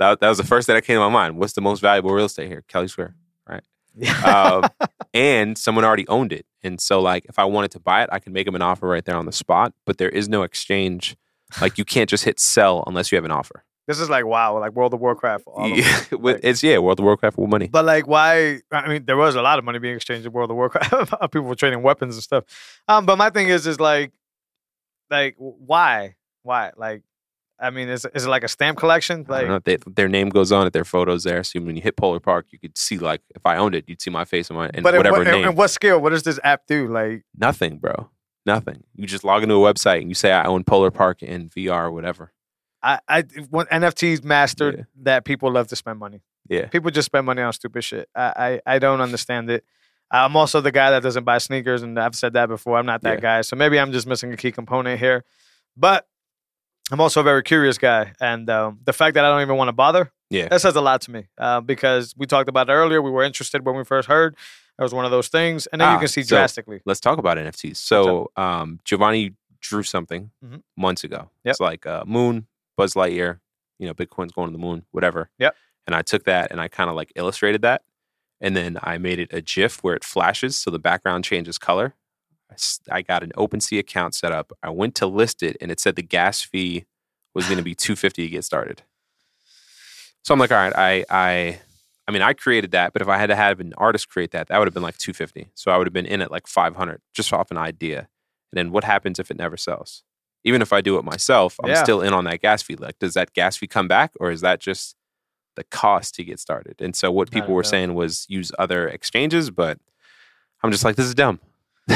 That that was the first thing that came to my mind. What's the most valuable real estate here? Kelly Square, right? <laughs> Um, and someone already owned it. And so, like, if I wanted to buy it, I can make them an offer right there on the spot. But there is no exchange. Like, you can't just hit sell unless you have an offer. This is like wow, like World of Warcraft. all of them. Yeah, <laughs> with- it's yeah, World of Warcraft with money. But like, why? I mean, there was a lot of money being exchanged in World of Warcraft. <laughs> People were trading weapons and stuff. Um, but my thing is, is like, like, why? Why? Like, I mean, is is it like a stamp collection? Like, know, they, their name goes on it, their photos there. So when you hit Polar Park, you could see like if I owned it, you'd see my face on my and but whatever what, name. in what scale? What does this app do? Like, Nothing, bro. Nothing. You just log into a website and you say I own Polar Park in VR or whatever. I, I when NFTs mastered Yeah. that people love to spend money. Yeah. People just spend money on stupid shit. I, I, I don't understand it. I'm also the guy that doesn't buy sneakers, and I've said that before. I'm not that Yeah. guy, so maybe I'm just missing a key component here. But I'm also a very curious guy, and um, the fact that I don't even want to bother, Yeah. that says a lot to me. Uh, because we talked about it earlier, we were interested when we first heard. That was one of those things, and then you Ah, can see so- drastically. Let's talk about NFTs. So um, Giovanni drew something Mhm. months ago. Yep. It's like uh, Moon, Buzz Lightyear, you know, Bitcoin's going to the moon, whatever. Yep. And I took that and I kind of like illustrated that. And then I made it a GIF where it flashes so the background changes color. I got an OpenSea account set up. I went to list it and it said the gas fee was going to be <sighs> 250 to get started. So I'm like, all right, I I I mean, I created that, but if I had to have an artist create that, that would have been like 250. So I would have been in at like 500 just off an idea. And then what happens if it never sells? Even if I do it myself, I'm Yeah. still in on that gas fee. Like, does that gas fee come back or is that just the cost to get started? And so what people were know. saying was use other exchanges, but I'm just like, this is dumb. <laughs>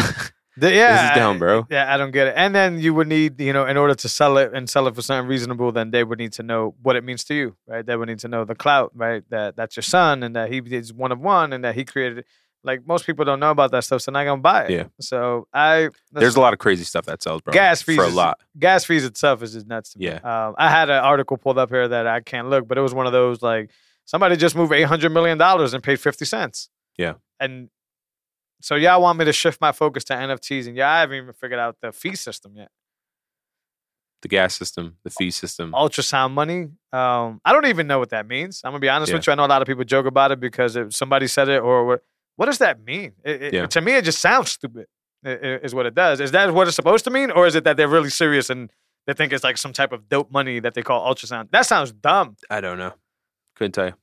The- yeah, this is dumb, I- bro. Yeah, I don't get it. And then you would need, you know, in order to sell it and sell it for something reasonable, then they would need to know what it means to you, right? They would need to know the clout, right? That that's your son and that he is one of one and that he created it. Like most people don't know about that stuff, so they're not gonna buy it. Yeah. So I There's a lot of crazy stuff that sells, bro. Gas fees for a is- lot. gas fees itself is just nuts to me. Yeah. Um, I had an article pulled up here that I can't look, but it was one of those like somebody just moved eight hundred million dollars and paid fifty cents. Yeah. And so y'all want me to shift my focus to NFTs, and y'all haven't even figured out the fee system yet. The gas system, the fee system. Ultrasound money. Um, I don't even know what that means. I'm gonna be honest Yeah. with you. I know a lot of people joke about it because if somebody said it or what. Does that mean? It, it- Yeah. To me, it just sounds stupid. Is what it does. Is that what it's supposed to mean, or is it that they're really serious and they think it's like some type of dope money that they call ultrasound? That sounds dumb. I don't know. Couldn't tell you.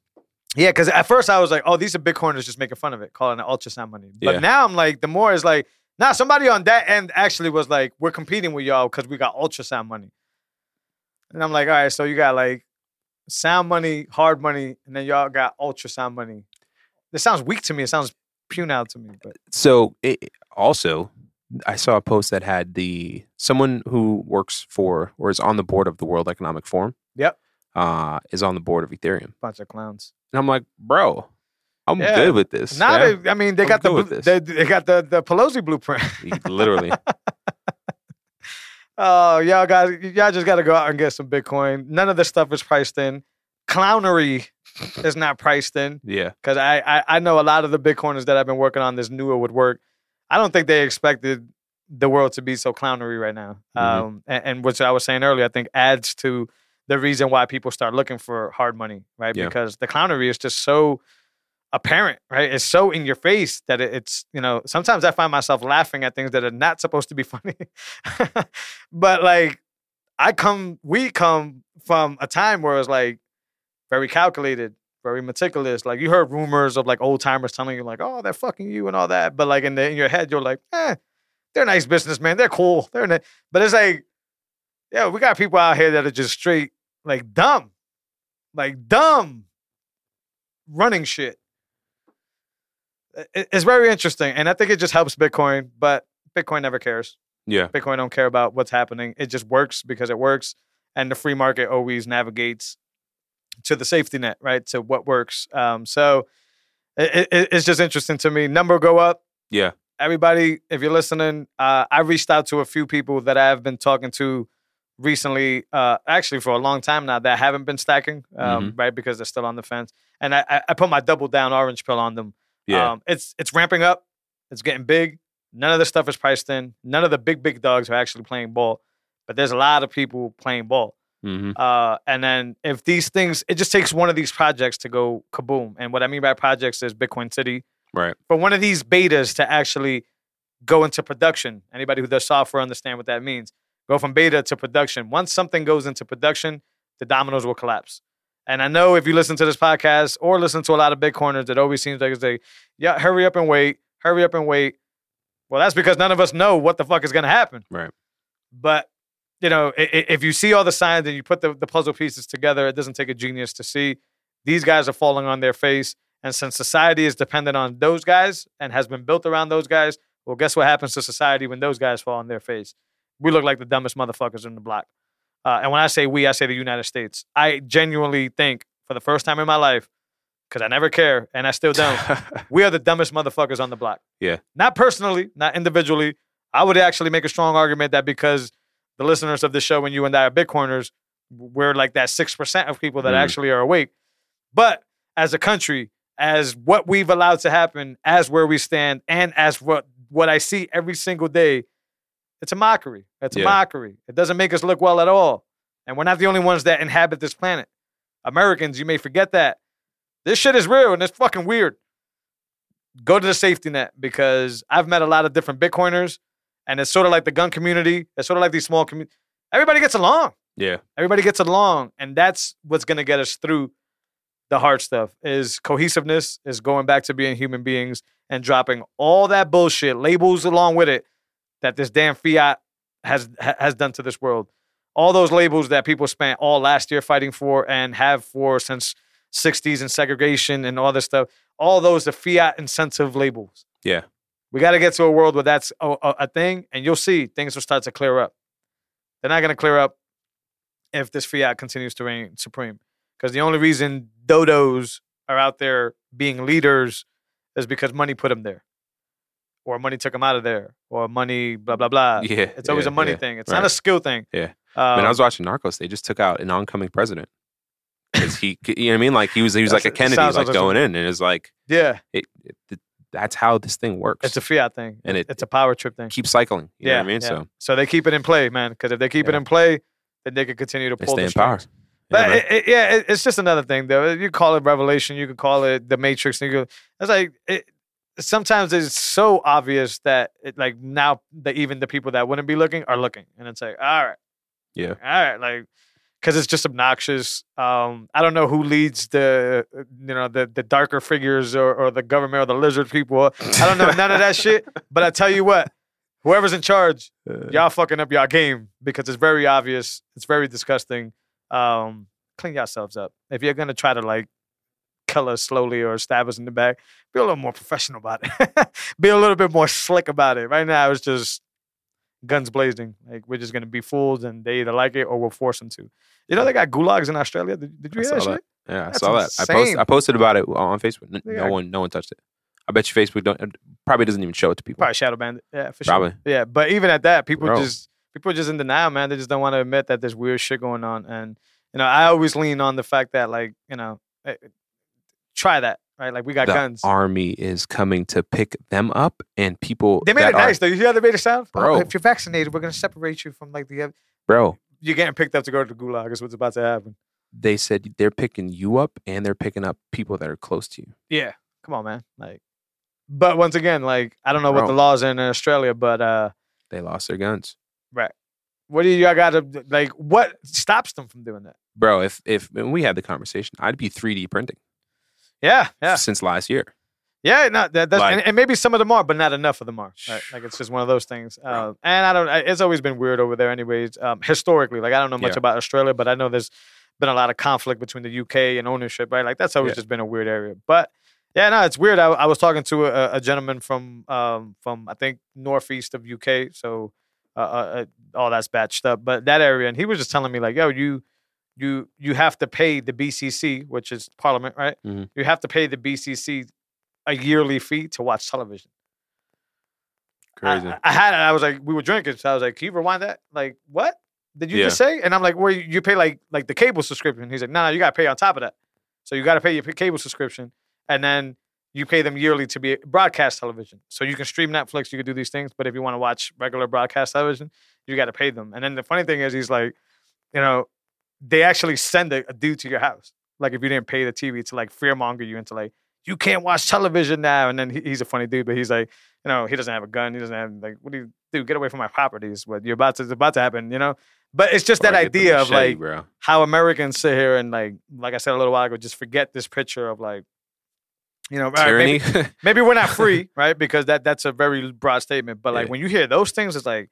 Yeah, because at first I was like, oh, these are Bitcoiners just making fun of it, calling it ultrasound money. But Yeah. now I'm like, the more is like, nah, somebody on that end actually was like, we're competing with y'all because we got ultrasound money. And I'm like, all right, so you got like sound money, hard money, and then y'all got ultrasound money. This sounds weak to me. It sounds punile to me. But So it, also, I saw a post that had the someone who works for or is on the board of the World Economic Forum. Yep. Uh, is on the board of Ethereum, bunch of clowns. and I'm like, bro, I'm Yeah. good with this. Now yeah? they, I mean, they I'm got the they, they got the the Pelosi blueprint. literally. <laughs> Oh, y'all guys, y'all just got to go out and get some Bitcoin. None of this stuff is priced in. Clownery is not priced in Yeah, because I, I I know a lot of the Bitcoiners that I've been working on this knew it would work. I don't think they expected the world to be so clownery right now. Mhm. Um, and, and which I was saying earlier, I think adds to the reason why people start looking for hard money, right? Yeah. Because the clownery is just so apparent, right? It's so in your face that it- it's, you know, sometimes I find myself laughing at things that are not supposed to be <laughs> funny. but like, I come, we come from a time where it's like very calculated, very meticulous. Like you heard rumors of like old timers telling you like, oh, they're fucking you and all that. But like in the in your head, you're like, eh, they're nice businessmen. They're cool. They're ni-. but it's like, yeah, we got people out here that are just straight like dumb, like dumb, running shit. It's very interesting, and I think it just helps Bitcoin. But Bitcoin never cares. yeah, Bitcoin don't care about what's happening. It just works because it works, and the free market always navigates to the safety net, right? To what works. Um, so it, it, it's just interesting to me. Number go up. yeah. Everybody, if you're listening, uh, I reached out to a few people that I've been talking to recently, uh, actually for a long time now, that haven't been stacking, um, right? Because they're still on the fence. And I, I, I put my double down orange pill on them. Yeah, Um, it's it's ramping up. It's getting big. None of the stuff is priced in. None of the big big dogs are actually playing ball, but there's a lot of people playing ball. Hmm Uh, and then if these things, it just takes one of these projects to go kaboom. And what I mean by projects is Bitcoin City, Right. For one of these betas to actually go into production. Anybody who does software understand what that means. Go from beta to production. Once something goes into production, the dominoes will collapse. And I know if you listen to this podcast or listen to a lot of Bitcoiners, it always seems like it's like, yeah, hurry up and wait, hurry up and wait. Well, that's because none of us know what the fuck is going to happen. Right. But you know, if you see all the signs and you put the, the puzzle pieces together, it doesn't take a genius to see these guys are falling on their face. And since society is dependent on those guys and has been built around those guys, well, guess what happens to society when those guys fall on their face? We look like the dumbest motherfuckers in the block. Uh, and when I say we, I say the United States. I genuinely think, for the first time in my life, because I never care and I still don't, <laughs> we are the dumbest motherfuckers on the block. Yeah. Not personally, not individually. I would actually make a strong argument that because the listeners of the show and you and I are Bitcoiners, we're like that 6% of people that Mm. actually are awake. But as a country, as what we've allowed to happen, as where we stand, and as what, what I see every single day, it's a mockery. It's a Yeah. mockery. It doesn't make us look well at all. And we're not the only ones that inhabit this planet. Americans, you may forget that. This shit is real and it's fucking weird. Go to the safety net because I've met a lot of different Bitcoiners and it's sort of like the gun community. It's sort of like these small communities. Everybody gets along. yeah. Everybody gets along. And that's what's going to get us through the hard stuff is cohesiveness, is going back to being human beings and dropping all that bullshit, labels along with it that this damn fiat has has done to this world. All those labels that people spent all last year fighting for and have for since 60s and segregation and all this stuff. All those are fiat incentive labels. Yeah. We got to get to a world where that's a, a, a thing, and you'll see things will start to clear up. They're not going to clear up if this fiat continues to reign supreme. Because the only reason dodos are out there being leaders is because money put them there, or money took them out of there, or money blah blah blah. yeah. It's always yeah, a money yeah. thing. It's not a skill thing. Yeah. Um, when I was watching Narcos, they just took out an oncoming president. Because he, you know what I mean? Like he was, he was like a Kennedy, like like going in, and it's like yeah, it, it, that's how this thing works. it's a fiat thing, And it- it's a power trip thing. keep cycling. You know yeah, what I mean? yeah. So so they keep it in play, man. Because if they keep it in play, then they can continue to they pull stay the in power. Yeah, But it, it- yeah, it, it's just another thing, though. You call it revelation, you could call it the Matrix. And you go, it's like it, sometimes it's so obvious that it, like now that even the people that wouldn't be looking are looking, and it's like, all right, yeah. all right, like because it's just obnoxious. Um, I don't know who leads the you know the the darker figures or, or the government or the lizard people. I don't know none of that shit. <laughs> But I tell you what, whoever's in charge, y'all fucking up y'all game because it's very obvious. It's very disgusting. Um, clean yourselves up. If you're gonna try to like kill us slowly or stab us in the back, be a little more professional about it. <laughs> be a little bit more slick about it. Right now, it's just guns blazing. Like we're just gonna be fools, and they either like it or we'll force them to. You know they got gulags in Australia. Did, did you I hear that that. Yeah, I That's saw that. I, post. I posted about it on Facebook. No got- one, no one touched it. I bet you Facebook don't probably doesn't even show it to people. Probably shadow banned it. Yeah, for sure. Yeah, but even at that, people Bro. just people are just in denial, man. They just don't want to admit that there's weird shit going on. And you know, I always lean on the fact that like you know, eh, try that right. Like we got the guns. army is coming to pick them up, and people They made that it are- nice though. You hear how they made it sound, Bro. if you're vaccinated, we're gonna separate you from like the. oth- bro. You're getting picked up to go to the gulag. Is what's about to happen. They said they're picking you up, and they're picking up people that are close to you. Yeah, come on, man. Like, but once again, like I don't know what the laws are in Australia, but uh, They lost their guns, Right. what do you got to like? What stops them from doing that? bro. If if we had the conversation, I'd be 3D printing Yeah, yeah. since last year. Yeah, no, that, that's Like- and, and maybe some of them are, but not enough of them are. Right? Like it's just one of those things. Uh, and I don't. It's always been weird over there, anyways. Um, historically, like I don't know much Yeah. about Australia, but I know there's been a lot of conflict between the UK and ownership, right? Like that's always Yeah. just been a weird area. But yeah, no, it's weird. I, I was talking to a, a gentleman from um, from I think northeast of UK, so uh, uh, uh, all that's batched up, but that area, and he was just telling me like, yo, you. You you have to pay the BBC, which is Parliament, right? Mhm. You have to pay the BBC a yearly fee to watch television. Crazy. I, I had it. I was like, we were drinking, so I was like, "Can you rewind that?" Like, what did you Yeah. just say? And I'm like, "Well, you pay like like the cable subscription." He's like, "No, no, you got to pay on top of that. So you got to pay your cable subscription, and then you pay them yearly to be broadcast television. So you can stream Netflix, you can do these things, but if you want to watch regular broadcast television, you got to pay them. And then the funny thing is, he's like, you know, they actually send a, a dude to your house. Like if you didn't pay the TV to like fearmonger you into like you can't watch television now. And then he, he's a funny dude, but he's like, you know, he doesn't have a gun. He doesn't have like, what do you do? Get away from my properties. What you're about to it's about to happen, you know. But it's just that Or get the idea of like bro. how Americans sit here and like, like I said a little while ago, just forget this picture of like, you know, all right, maybe- tyranny. maybe we're not free, <laughs> right? Because that that's a very broad statement. But like Yeah. when you hear those things, it's like,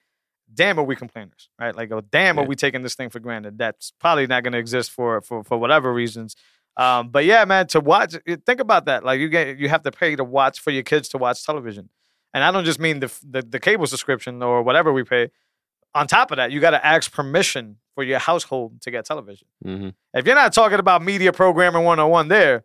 damn, are we complainers, right? Like, oh, damn, are we taking this thing for granted? That's probably not going to exist for for for whatever reasons. Um, but yeah, man, to watch, think about that. Like you get, you have to pay to watch for your kids to watch television, and I don't just mean the the, the cable subscription or whatever we pay. On top of that, you got to ask permission for your household to get television. Mhm. If you're not talking about media programming 101 there,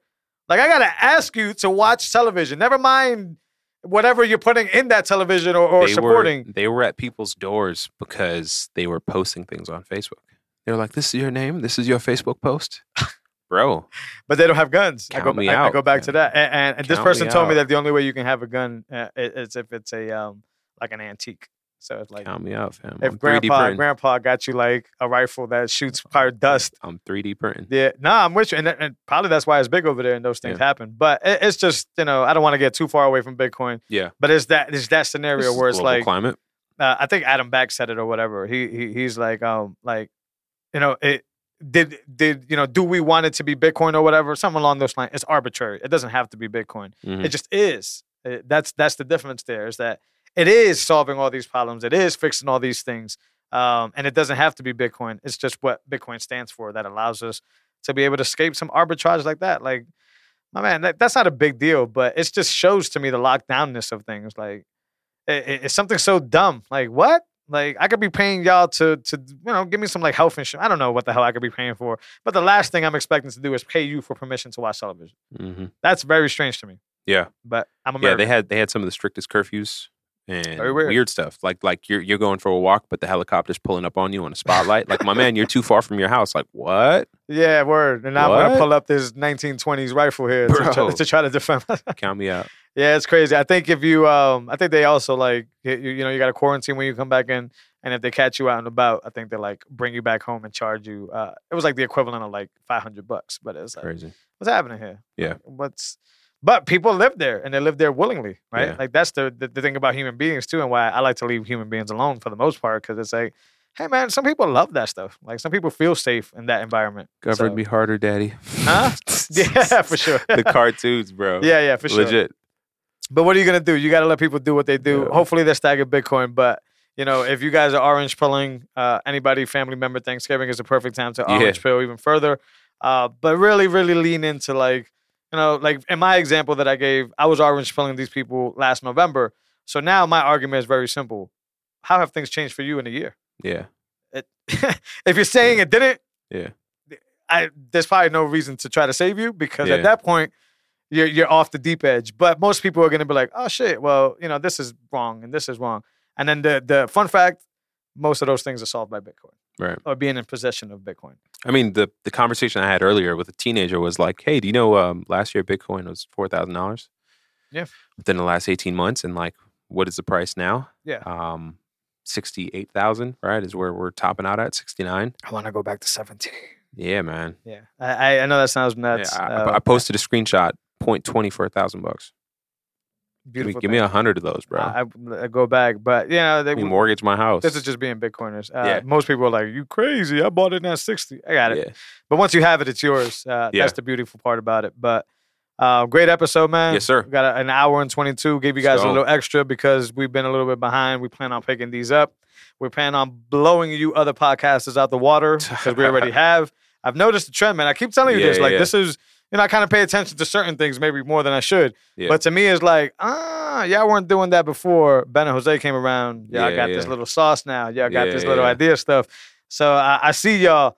like I gotta ask you to watch television. Never mind whatever you're putting in that television or, or they supporting. were they were at people's doors because they were posting things on Facebook. They were like, "This is your name. This is your Facebook post, <laughs> bro." but they don't have guns. I go, Count me I, I out, go back to that. And, and, and this Count me person told me that the only way you can have a gun uh, is if it's a um like an antique. So it's like Count me out, fam. if I'm 3D grandpa grandpa got you like a rifle that shoots fire dust. I'm 3D printing. Yeah, no, I'm with you, and, and probably that's why it's big over there, and those things happen. But it, it's just you know I don't want to get too far away from Bitcoin. Yeah. But it's that it's that scenario where it's like climate. uh, I think Adam Back said it or whatever. He, he he's like um like you know it did did you know do we want it to be Bitcoin or whatever something along those lines. It's arbitrary. It doesn't have to be Bitcoin. Mhm. It just is. It- that's that's the difference. There is that it is solving all these problems. It is fixing all these things. Um, and it doesn't have to be Bitcoin. It's just what Bitcoin stands for that allows us to be able to escape some arbitrage like that. Like, my man, that, that's not a big deal, but it just shows to me the lockdownness of things. Like, it, it- it's something so dumb. Like, what? Like, I could be paying y'all to to you know give me some like health insurance. I don't know what the hell I could be paying for, but the last thing I'm expecting to do is pay you for permission to watch television. Mhm. That's very strange to me. Yeah. But I'm Yeah, they had they had some of the strictest curfews and weird. stuff. Like like you're you're going for a walk, but the helicopter's pulling up on you on a spotlight. like my man, you're too far from your house. Like what? Yeah, word. And I'm gonna pull up this 1920s rifle here to try, to try to defend. Count me out. <laughs> yeah, it's crazy. I think if you, um, I think they also like, you, you know, you got to quarantine when you come back in, and if they catch you out and about, I think they like bring you back home and charge you. Uh, it was like the equivalent of like 500 bucks, but it's like, Crazy. what's happening here? Yeah. Like, what's but people live there and they live there willingly, right? Yeah. Like that's the, the the thing about human beings too, and why I like to leave human beings alone for the most part, because it's like, hey man, some people love that stuff. Like some people feel safe in that environment. Govern So- me harder, daddy. Huh? <laughs> <laughs> Yeah, for sure. the cartoons, bro. <laughs> yeah, yeah, for sure. Legit. But what are you gonna do? You got to let people do what they do. Yeah. Hopefully, they're stacking Bitcoin. But you know, if you guys are orange pilling, uh, anybody, family member, Thanksgiving is a perfect time to Yeah. orange pill even further. Uh, but really, really lean into like, you know, like in my example that I gave, I was orange pilling these people last November. So now my argument is very simple: How have things changed for you in a year? Yeah. It, <laughs> if you're saying it didn't, Yeah. I there's probably no reason to try to save you because Yeah. at that point you're you're off the deep edge. But most people are gonna be like, oh shit, well, you know, this is wrong and this is wrong. And then the the fun fact, most of those things are solved by Bitcoin Right. or being in possession of Bitcoin. I mean, the the conversation I had earlier with a teenager was like, "Hey, do you know um, last year Bitcoin was four thousand dollars? Yeah. Within the last eighteen months, and like, what is the price now? Yeah. Um, sixty eight thousand. Right, is where we're topping out at sixty nine. I want to go back to 17. Yeah, man. Yeah, I I- I know that sounds nuts. yeah, I, uh, I posted a screenshot. Point twenty for a thousand bucks. Give me, beautiful give me a hundred of those, bro. I, I- go back, but you know, they, me mortgage my house. this is just being Bitcoiners. Uh, Yeah. Most people are like, "You crazy? I bought it at 60." I got it. yeah. But once you have it, it's yours. Uh, Yeah. That's the beautiful part about it. But uh, great episode, man. Yes, sir. We got a- an hour and 22. Gave you guys a little extra because we've been a little bit behind. We plan on picking these up. We plan on blowing you other podcasters out the water <laughs> because we already have. I've noticed the trend, man. I keep telling you Yeah, this. Like, this is, you know, I kind of pay attention to certain things maybe more than I should. Yeah. But to me, it's like, ah, y'all weren't doing that before Ben and Jose came around. Y'all Yeah, got this little sauce now. Y'all got Yeah, this little yeah. idea stuff. So I, I see y'all.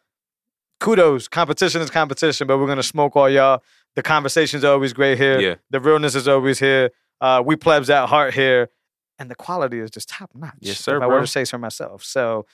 Kudos. Competition is competition, but we're gonna smoke all y'all. The conversation's always great here. Yeah. The realness is always here. Uh, we plebs at heart here, and the quality is just top notch. Yes, sir, If I bro. were to say so myself. So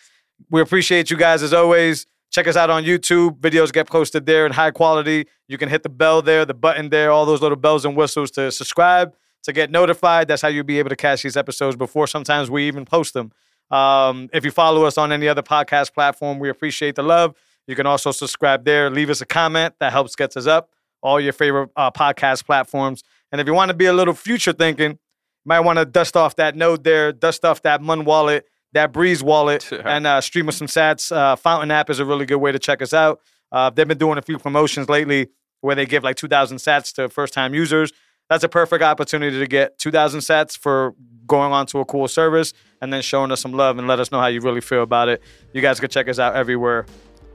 we appreciate you guys as always. Check us out on YouTube. Videos get posted there in high quality. You can hit the bell there, the button there, all those little bells and whistles to subscribe to get notified. That's how you'll be able to catch these episodes before sometimes we even post them. Um, if you follow us on any other podcast platform, we appreciate the love. You can also subscribe there, leave us a comment that helps gets us up all your favorite uh, podcast platforms. And if you want to be a little future thinking, you might want to dust off that node there, dust off that Muun wallet, that Breez wallet, <laughs> and uh, stream us some sats. Uh, Fountain app is a really good way to check us out. Uh, they've been doing a few promotions lately where they give like 2,000 sats to first time users. That's a perfect opportunity to get 2,000 sats for going on to a cool service and then showing us some love and let us know how you really feel about it. You guys can check us out everywhere.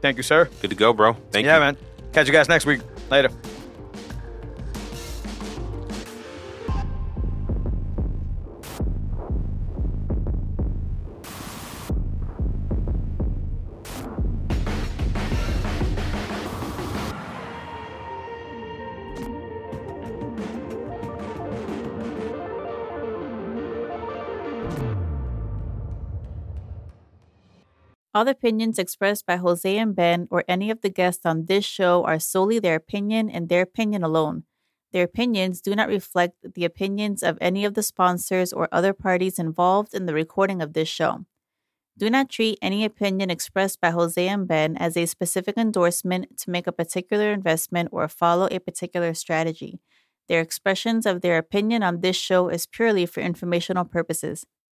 Thank you, sir. Good to go, bro. Thank yeah, you. Yeah, man. Catch you guys next week. Later. All the opinions expressed by Jose and Ben or any of the guests on this show are solely their opinion and their opinion alone. Their opinions do not reflect the opinions of any of the sponsors or other parties involved in the recording of this show. Do not treat any opinion expressed by Jose and Ben as a specific endorsement to make a particular investment or follow a particular strategy. Their expressions of their opinion on this show is purely for informational purposes.